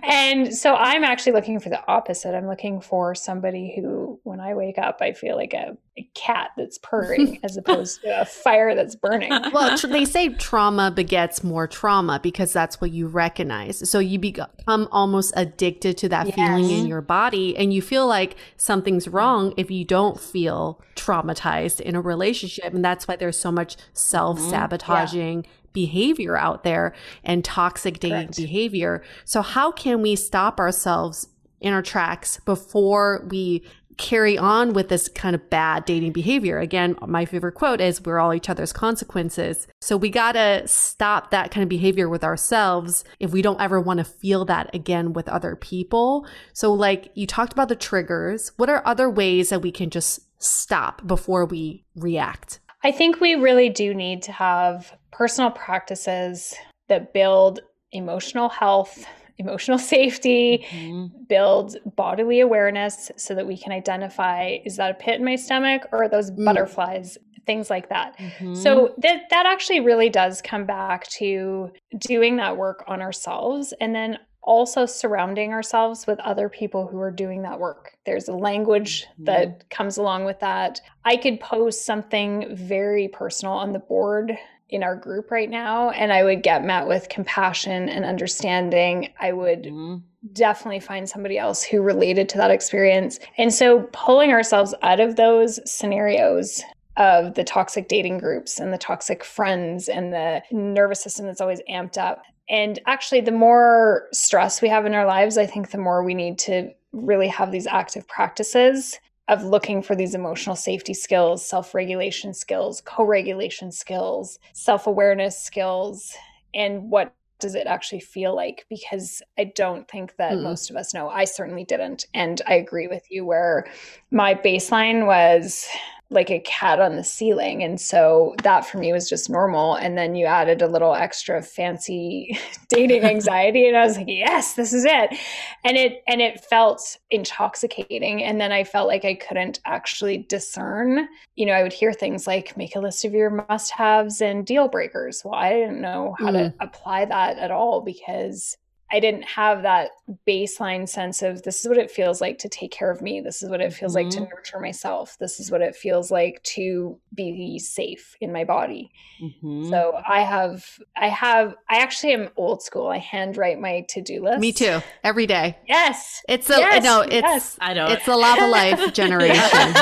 And so I'm actually looking for the opposite. I'm looking for somebody who, when I wake up, I feel like a, a cat that's purring <laughs> as opposed to a fire that's burning. Well, tr- they say trauma begets more trauma because that's what you recognize. So you become almost addicted to that yes. feeling in your body and you feel like something's wrong if you don't feel traumatized in a relationship. And that's why there's so much self sabotaging. Yeah behavior out there and toxic dating Correct. behavior. So how can we stop ourselves in our tracks before we carry on with this kind of bad dating behavior. Again, my favorite quote is we're all each other's consequences. So we got to stop that kind of behavior with ourselves if we don't ever want to feel that again with other people. So like you talked about the triggers, what are other ways that we can just stop before we react? I think we really do need to have personal practices that build emotional health, emotional <laughs> safety, mm-hmm. build bodily awareness so that we can identify is that a pit in my stomach or are those mm. butterflies? Things like that. Mm-hmm. So that that actually really does come back to doing that work on ourselves and then also surrounding ourselves with other people who are doing that work. There's a language mm-hmm. that comes along with that. I could post something very personal on the board in our group right now, and I would get met with compassion and understanding. I would mm-hmm. definitely find somebody else who related to that experience. And so pulling ourselves out of those scenarios of the toxic dating groups and the toxic friends and the nervous system that's always amped up and actually, the more stress we have in our lives, I think the more we need to really have these active practices of looking for these emotional safety skills, self regulation skills, co regulation skills, self awareness skills, and what does it actually feel like? Because I don't think that mm. most of us know. I certainly didn't. And I agree with you where my baseline was like a cat on the ceiling. And so that for me was just normal. And then you added a little extra fancy <laughs> dating <laughs> anxiety. And I was like, yes, this is it. And it and it felt intoxicating. And then I felt like I couldn't actually discern. You know, I would hear things like make a list of your must-haves and deal breakers. Well, I didn't know how mm. to apply that at all because I didn't have that baseline sense of this is what it feels like to take care of me. This is what it feels mm-hmm. like to mm-hmm. nurture myself. This is what it feels like to be safe in my body. Mm-hmm. So I have, I have, I actually am old school. I handwrite my to do list. Me too. Every day. Yes. It's a, yes, no, it's, yes. I know. It's the Lavalife <laughs> generation.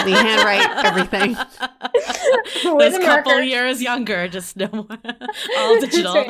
we handwrite everything. <laughs> With a couple years younger, just no more, <laughs> all digital.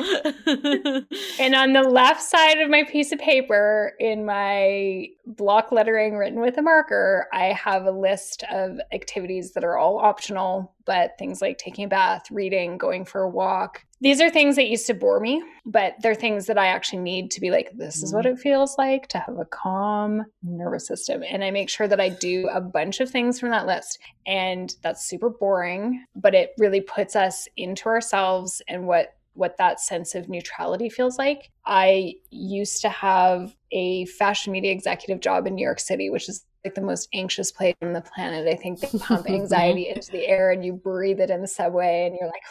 and on the left side of my piece of paper in my block lettering written with a marker, I have a list of activities that are all optional, but things like taking a bath, reading, going for a walk. These are things that used to bore me, but they're things that I actually need to be like, this is what mm-hmm. it feels like to have a calm nervous system. And I make sure that I do a bunch of things from that list. And that's super boring, but it really puts us into ourselves and what what that sense of neutrality feels like. I used to have a fashion media executive job in New York City, which is like the most anxious place on the planet. I think they pump <laughs> anxiety into the air and you breathe it in the subway and you're like,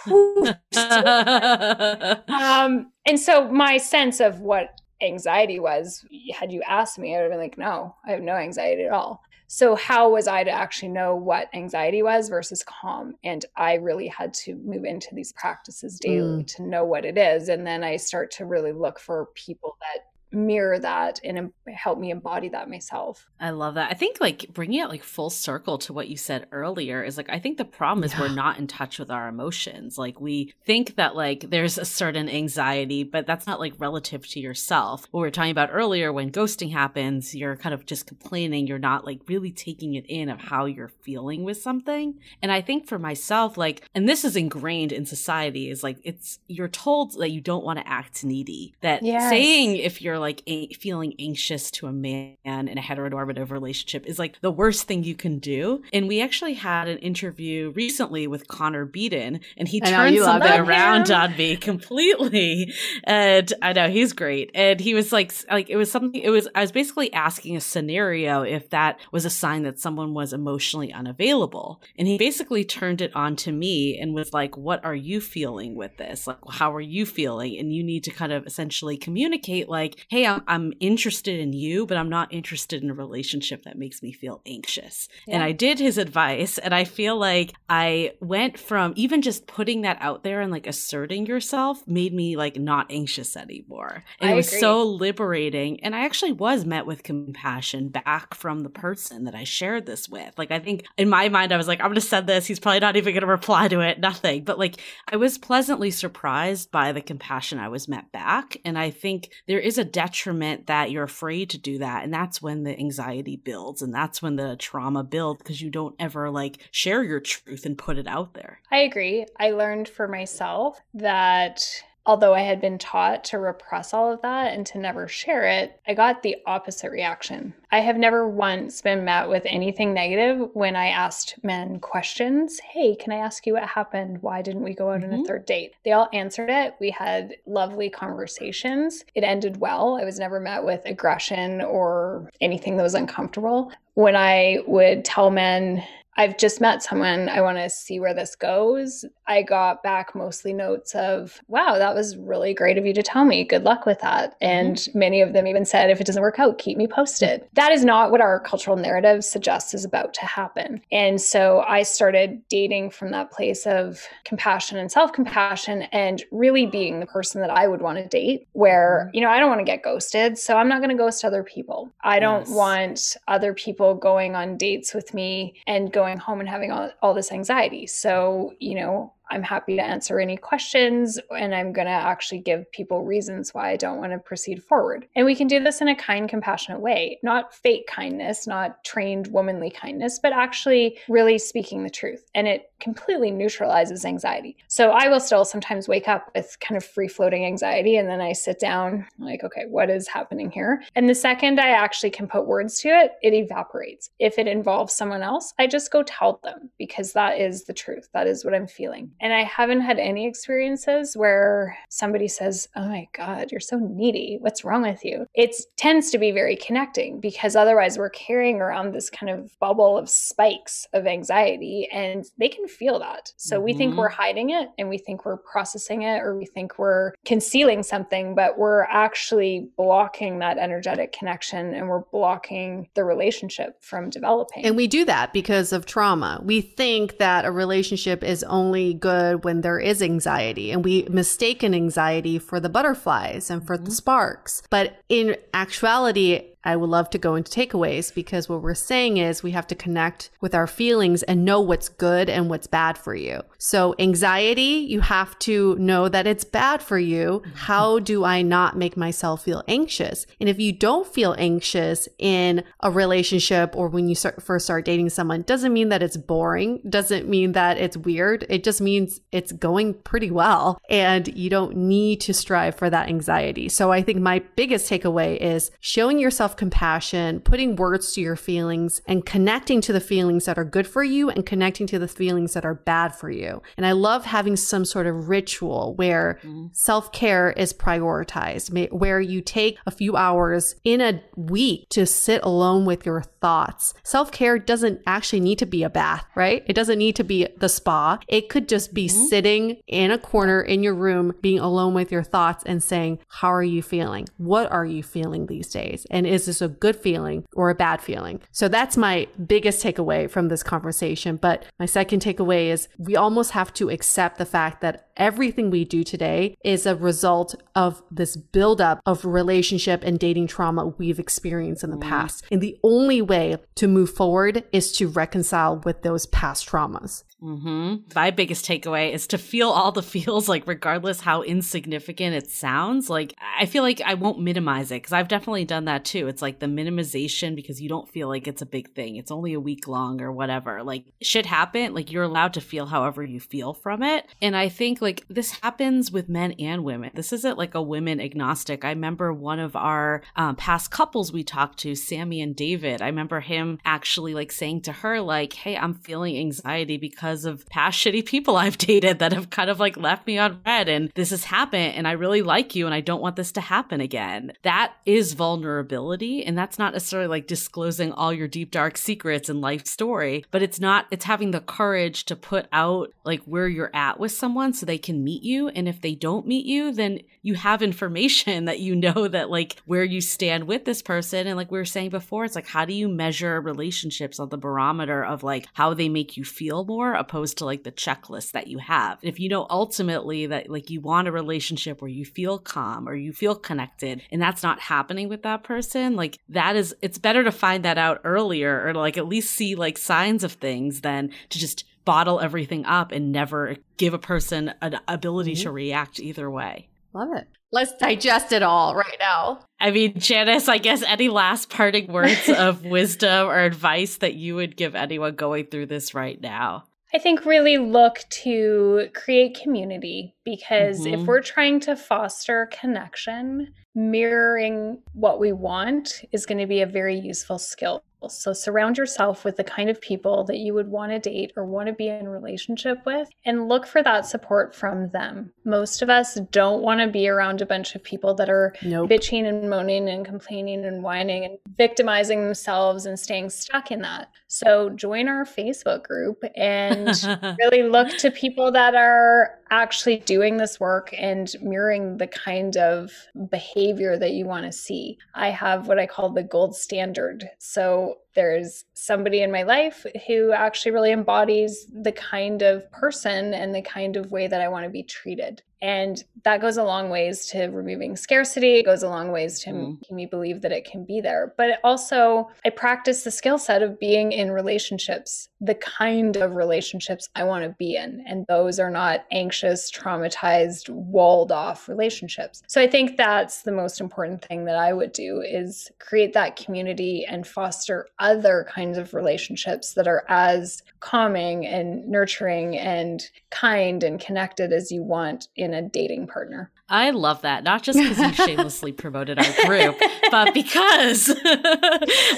<laughs> um, and so my sense of what anxiety was, had you asked me, I would have been like, no, I have no anxiety at all. So, how was I to actually know what anxiety was versus calm? And I really had to move into these practices daily mm. to know what it is. And then I start to really look for people that mirror that and help me embody that myself. I love that. I think like bringing it like full circle to what you said earlier is like I think the problem is yeah. we're not in touch with our emotions. Like we think that like there's a certain anxiety, but that's not like relative to yourself. What we were talking about earlier when ghosting happens, you're kind of just complaining, you're not like really taking it in of how you're feeling with something. And I think for myself like and this is ingrained in society is like it's you're told that you don't want to act needy. That yes. saying if you're like a- feeling anxious to a man in a heteronormative relationship is like the worst thing you can do. And we actually had an interview recently with Connor Beaton, and he turned something around him. on me completely. And I know he's great. And he was like, like it was something. It was I was basically asking a scenario if that was a sign that someone was emotionally unavailable, and he basically turned it on to me and was like, "What are you feeling with this? Like, how are you feeling?" And you need to kind of essentially communicate, like, hey, I'm, I'm interested in you, but I'm not interested in a relationship that makes me feel anxious. Yeah. And I did his advice. And I feel like I went from even just putting that out there and like asserting yourself made me like not anxious anymore. And I it was agree. so liberating. And I actually was met with compassion back from the person that I shared this with. Like, I think in my mind, I was like, I'm going to send this. He's probably not even going to reply to it. Nothing. But like, I was pleasantly surprised by the compassion I was met back. And I think there is a detriment that you're afraid to do that. And that's when the anxiety builds and that's when the trauma builds because you don't ever like share your truth and put it out there. I agree. I learned for myself that although I had been taught to repress all of that and to never share it, I got the opposite reaction. I have never once been met with anything negative when I asked men questions. Hey, can I ask you what happened? Why didn't we go out mm-hmm. on a mm-hmm. third date? They all answered it. We had lovely conversations. It ended well. I was never met with aggression or anything that was uncomfortable. When I would tell men, I've just met someone. I want to see where this goes. I got back mostly notes of, wow, that was really great of you to tell me. Good luck with that. Mm-hmm. And mm-hmm. many of them even said, if it doesn't work out, keep me posted. That is not what our cultural narrative suggests is about to happen. And so I started dating from that place of compassion and self compassion and really being the person that I would want to date, where, mm-hmm. you know, I don't want to get ghosted. So I'm not going to ghost other people. I don't yes. want other people going on dates with me and going going home and having all, all this anxiety. So, you know, I'm happy to answer any questions and I'm going to actually give people reasons why I don't want to proceed forward. And we can do this in a kind, compassionate way, not fake kindness, not trained womanly kindness, but actually really speaking the truth. And it completely neutralizes anxiety. So I will still sometimes wake up with kind of free floating anxiety and then I sit down like, okay, what is happening here? And the second I actually can put words to it, it evaporates. If it involves someone else, I just go tell them because that is the truth. That is what I'm feeling. And I haven't had any experiences where somebody says, Oh my God, you're so needy. What's wrong with you? It tends to be very connecting because otherwise we're carrying around this kind of bubble of spikes of anxiety and they can feel that. So mm-hmm. we think we're mm-hmm. hiding it and we think we're processing it or we think we're concealing something, but we're actually blocking that energetic connection and we're blocking the relationship from developing. And we do that because of trauma. We think that a relationship is only good when there is anxiety and we mistake an anxiety for the butterflies and for mm-hmm. the sparks. But in actuality, I would love to go into takeaways because what we're saying is we have to connect with our feelings and know what's good and what's bad for you. So, anxiety, you have to know that it's bad for you. How do I not make myself feel anxious? And if you don't feel anxious in a relationship or when you start, first start dating someone, doesn't mean that it's boring, doesn't mean that it's weird. It just means it's going pretty well and you don't need to strive for that anxiety. So, I think my biggest takeaway is showing yourself compassion, putting words to your feelings, and connecting to the feelings that are good for you and connecting to the feelings that are bad for you. And I love having some sort of ritual where mm. self care is prioritized, where you take a few hours in a week to sit alone with your thoughts. Self care doesn't actually need to be a bath, right? It doesn't need to be the spa. It could just be mm-hmm. sitting in a corner in your room, being alone with your thoughts and saying, How are you feeling? What are you feeling these days? And is this a good feeling or a bad feeling? So that's my biggest takeaway from this conversation. But my second takeaway is we almost have to accept the fact that everything we do today is a result of this buildup of relationship and dating trauma we've experienced in the mm. past. And the only way to move forward is to reconcile with those past traumas. Mm-hmm. My biggest takeaway is to feel all the feels, like regardless how insignificant it sounds. Like I feel like I won't minimize it because I've definitely done that too. It's like the minimization because you don't feel like it's a big thing. It's only a week long or whatever. Like shit happened. Like you're allowed to feel however you feel from it. And I think like this happens with men and women. This isn't like a women agnostic. I remember one of our um, past couples we talked to, Sammy and David. I remember him actually like saying to her like, "Hey, I'm feeling anxiety because." Because of past <laughs> shitty people I've dated that have kind of like left me on red and this has happened and I really like you and I don't want this to happen again. That is vulnerability. And that's not necessarily like disclosing all your deep, dark secrets and life story, but it's not, it's having the courage to put out like where you're at with someone so they can meet you. And if they don't meet you, then you have information <laughs> that you know that like where you stand with this person. And like we were saying before, it's like, how do you measure relationships on the barometer of like how they make you feel more opposed to like the checklist that you have. If you know ultimately that like you want a relationship where you feel calm or you feel connected and that's not happening with that person, like that is, it's better to find that out earlier or like at least see like signs of things than to just bottle everything up and never give a person an ability mm-hmm. to react either way. Love it. Let's digest it all right now. I mean, Janice, I guess any last parting words of <laughs> wisdom or advice that you would give anyone going through this right now? I think really look to create community because mm-hmm. if we're trying to foster connection, mirroring what we want is going to be a very useful skill so surround yourself with the kind of people that you would want to date or want to be in relationship with and look for that support from them. Most of us don't want to be around a bunch of people that are nope. bitching and moaning and complaining and whining and victimizing themselves and staying stuck in that. So join our Facebook group and <laughs> really look to people that are actually doing this work and mirroring the kind of behavior that you want to see. I have what I call the gold standard. So there's somebody in my life who actually really embodies the kind of person and the kind of way that I want to be treated. And that goes a long ways to removing scarcity. It goes a long ways to mm. making me believe that it can be there. But also, I practice the skill set of being in relationships, the kind of relationships I want to be in. And those are not anxious, traumatized, walled off relationships. So I think that's the most important thing that I would do is create that community and foster other kinds of relationships that are as calming and nurturing and kind and connected as you want in a dating partner. I love that. Not just because you <laughs> shamelessly promoted our group, but because <laughs>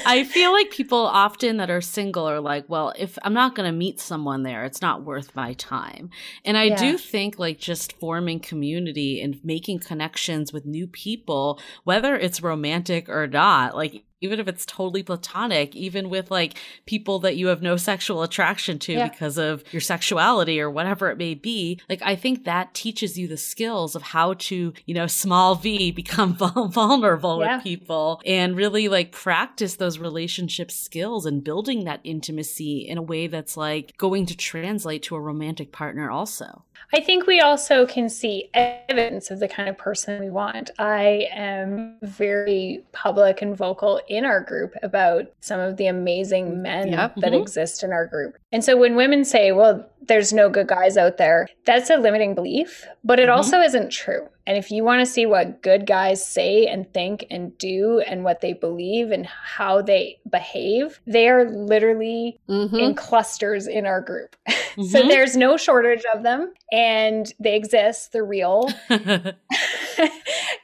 I feel like people often that are single are like, well, if I'm not going to meet someone there, it's not worth my time. And I yeah. do think like just forming community and making connections with new people, whether it's romantic or not, like even if it's totally platonic, even with like people that you have no sexual attraction to yeah. because of your sexuality or whatever it may be, like I think that teaches you the skills of how to, you know, small v <laughs> become vulnerable yeah. with people and really like practice those relationship skills and building that intimacy in a way that's like going to translate to a romantic partner also. I think we also can see evidence of the kind of person we want. I am very public and vocal in our group about some of the amazing men that mm-hmm. exist in our group. And so when women say, well, there's no good guys out there. That's a limiting belief, but it Mhm. also isn't true. And if you want to see what good guys say and think and do and what they believe and how they behave, they are literally Mhm. in clusters in our group. <laughs> so Mhm. there's no shortage of them and they exist, they're real. <laughs> <laughs>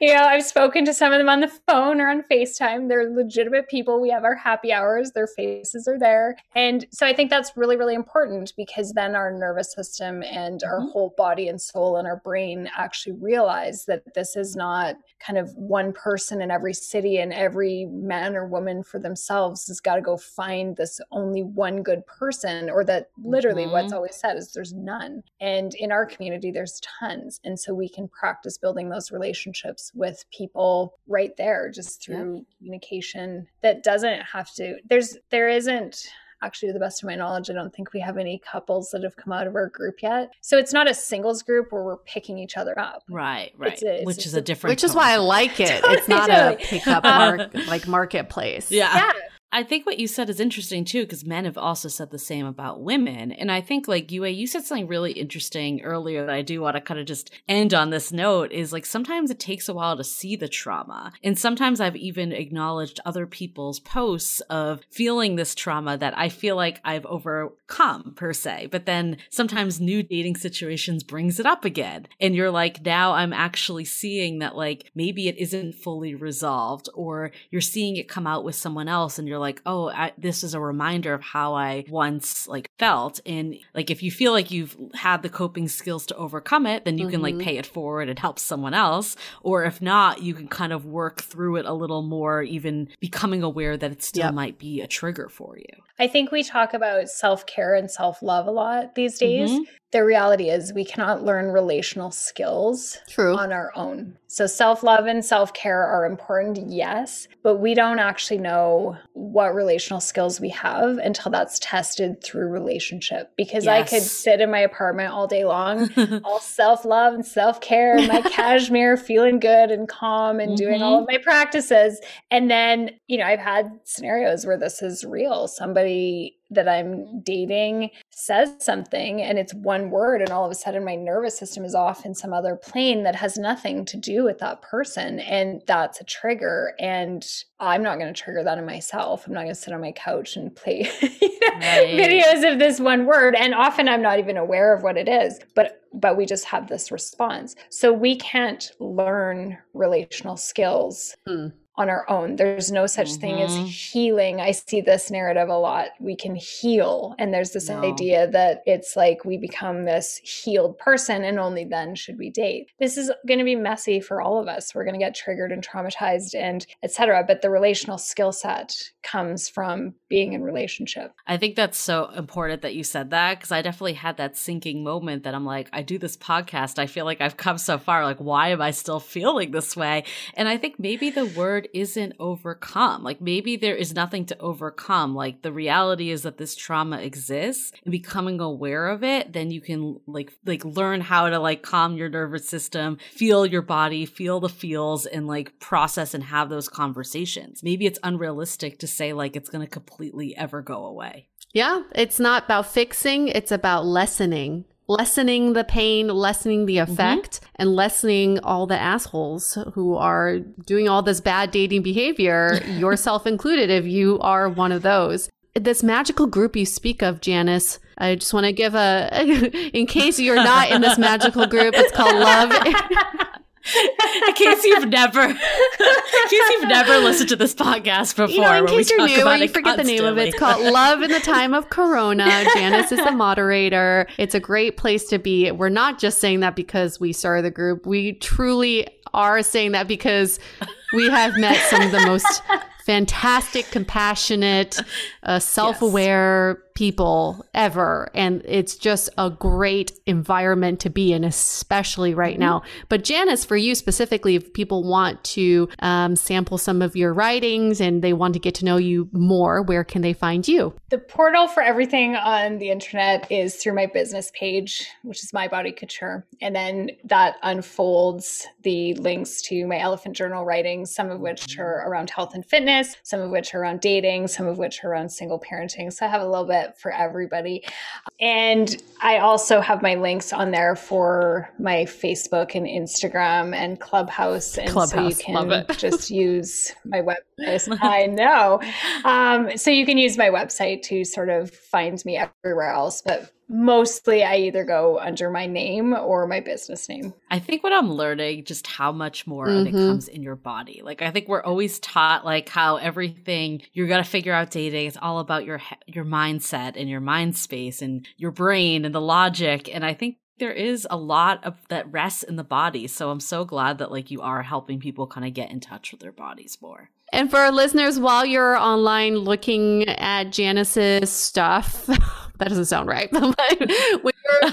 you know, I've spoken to some of them on the phone or on FaceTime. They're legitimate people. We have our happy hours, their faces are there. And so I think that's really, really important because then our nervous system and our Mhm. whole body and soul and our brain actually realize that this is not kind of one person in every city and every man or woman for themselves has got to go find this only one good person or that literally what's Mhm. always said is there's none and in our community there's tons and so we can practice building those relationships with people right there just through communication that doesn't have to there's there isn't actually to the best of my knowledge i don't think we have any couples that have come out of our group yet so it's not a singles group where we're picking each other up right, right. It's a- it's Which just is a- a different Which is why I like it. Totally, It's not a totally. pickup Uh, <laughs> mark, like marketplace. Yeah. yeah I think what you said is interesting too, because men have also said the same about women. And I think, like, Yue, you said something really interesting earlier that I do want to kind of just end on this note is like sometimes it takes a while to see the trauma. And sometimes I've even acknowledged other people's posts of feeling this trauma that I feel like I've overcome, per se. But then sometimes new dating situations brings it up again. And you're like, now I'm actually seeing that, like, maybe it isn't fully resolved, or you're seeing it come out with someone else and you're like, oh, I, this is a reminder of how I once like felt. And like, if you feel like you've had the coping skills to overcome it, then you can like Mhm. pay it forward and help someone else. Or if not, you can kind of work through it a little more, even becoming aware that it still Yep. might be a trigger for you. I think we talk about self care and self love a lot these days. Mhm. The reality is, we cannot learn relational skills True. on our own. So, self love and self care are important, yes, but we don't actually know what relational skills we have until that's tested through relationship. Because I could sit in my apartment all day long, <laughs> all self love and self care, my <laughs> cashmere, feeling good and calm and doing all of mm-hmm. my practices. And then, you know, I've had scenarios where this is real. Somebody that I'm dating says something and it's one word, and all of a sudden my nervous system is off in some other plane that has nothing to do with that person. And that's a trigger. And I'm not going to trigger that in myself. I'm not going to sit on my couch and play <laughs> you know, Right. videos of this one word. And often I'm not even aware of what it is, but but we just have this response. So we can't learn relational skills Hmm. On our own. There's no such thing as Mhm. healing. I see this narrative a lot. We can heal. And there's this No. idea that it's like we become this healed person and only then should we date. This is going to be messy for all of us. We're going to get triggered and traumatized and etc. But the relational skill set comes from being in relationship. I think that's so important that you said that because I definitely had that sinking moment that I'm like, I do this podcast. I feel like I've come so far. Like, why am I still feeling this way? And I think maybe the word isn't overcome. Like, maybe there is nothing to overcome. Like, the reality is that this trauma exists and becoming aware of it, then you can like, like learn how to like calm your nervous system, feel your body, feel the feels and like process and have those conversations. Maybe it's unrealistic to say like it's going to completely ever go away. Yeah, it's not about fixing, it's about lessening. Lessening the pain, lessening the mm-hmm. effect, and lessening all the assholes who are doing all this bad dating behavior, <laughs> yourself included, if you are one of those. This magical group you speak of, Janice, I just want to give a, <laughs> in case you're not in this magical group, it's called Love. <laughs> in case you've never, <laughs> in case you've never listened to this podcast before, you know, in case you're new about and you forget the name of it, it's called Love in the <laughs> Time of Corona. Janice is the moderator. It's a great place to be. We're not just saying that because we started the group. We truly are saying that because we have met some of the most <laughs> fantastic, compassionate, uh, self-aware people ever, and it's just a great environment to be in, especially right Mm-hmm. now. But Janice, for you specifically, if people want to um, sample some of your writings and they want to get to know you more, where can they find you? The portal for everything on the internet is through my business page, which is My Body Couture. And then that unfolds the links to my elephant journal writings, some of which are around health and fitness, some of which are around dating, some of which are around single parenting. So I have a little bit for everybody. And I also have my links on there for my Facebook and Instagram and Clubhouse. And Clubhouse, so you can just <laughs> use my website. I know. Um, so you can use my website to sort of find me everywhere else. But mostly I either go under my name or my business name. I think what I'm learning just how much more mm-hmm. of it comes in your body. Like I think we're always taught like how everything you're going to figure out dating is all about your your mindset and your mind space and your brain and the logic and I think there is a lot of that rests in the body. So I'm so glad that like you are helping people kind of get in touch with their bodies more. And for our listeners, while you're online looking at Janice's stuff, <laughs> that doesn't sound right. <laughs> you're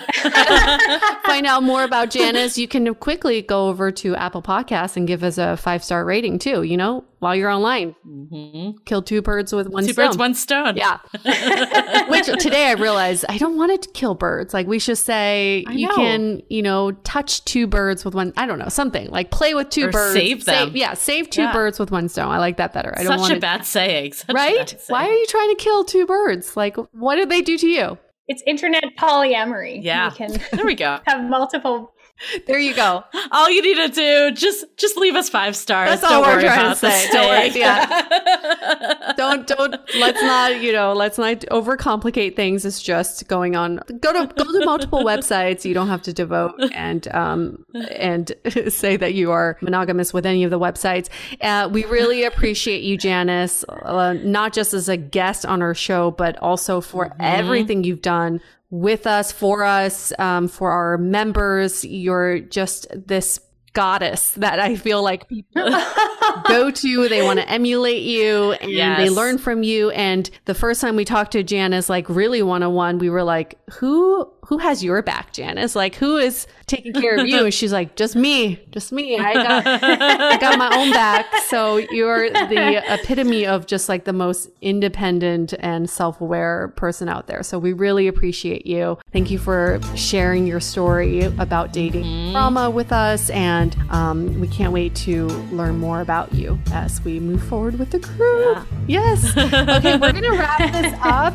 find out more about Janice, you can quickly go over to Apple Podcasts and give us a five star rating too. You know, while you're online, mm-hmm. kill two birds with one two stone. birds, one stone. Yeah. <laughs> Which today I realized I don't want to kill birds. Like we should say you can, you know, touch two birds with one. I don't know something like play with two or birds. Save them. Save, yeah, save two yeah. birds with one stone. I like that better. I don't want a bad saying. Such right? Bad saying. Why are you trying to kill two birds? Like, what did they do to you? It's internet polyamory. Yeah. We can there we go. <laughs> have multiple <laughs> there you go. All you need to do just just leave us five stars. That's don't all we're trying to say. Don't worry, yeah. <laughs> don't don't let's not you know let's not overcomplicate things. It's just going on. Go to go to multiple websites. You don't have to devote and um and <laughs> say that you are monogamous with any of the websites. Uh, we really appreciate you, Janice, uh, not just as a guest on our show, but also for mm-hmm. everything you've done with us, for us, um, for our members. You're just this goddess that I feel like people <laughs> go to. They want to emulate you and yes. they learn from you. And the first time we talked to Janice, like really one on one, we were like, who who has your back, Janice? Like who is taking care of you? And <laughs> she's like, just me, just me. I got <laughs> I got my own back. So you're the epitome of just like the most independent and self-aware person out there. So we really appreciate you. Thank you for sharing your story about dating mm-hmm. trauma with us and um, we can't wait to learn more about you as we move forward with the crew. Yeah. Yes. <laughs> Okay, we're going to wrap this up.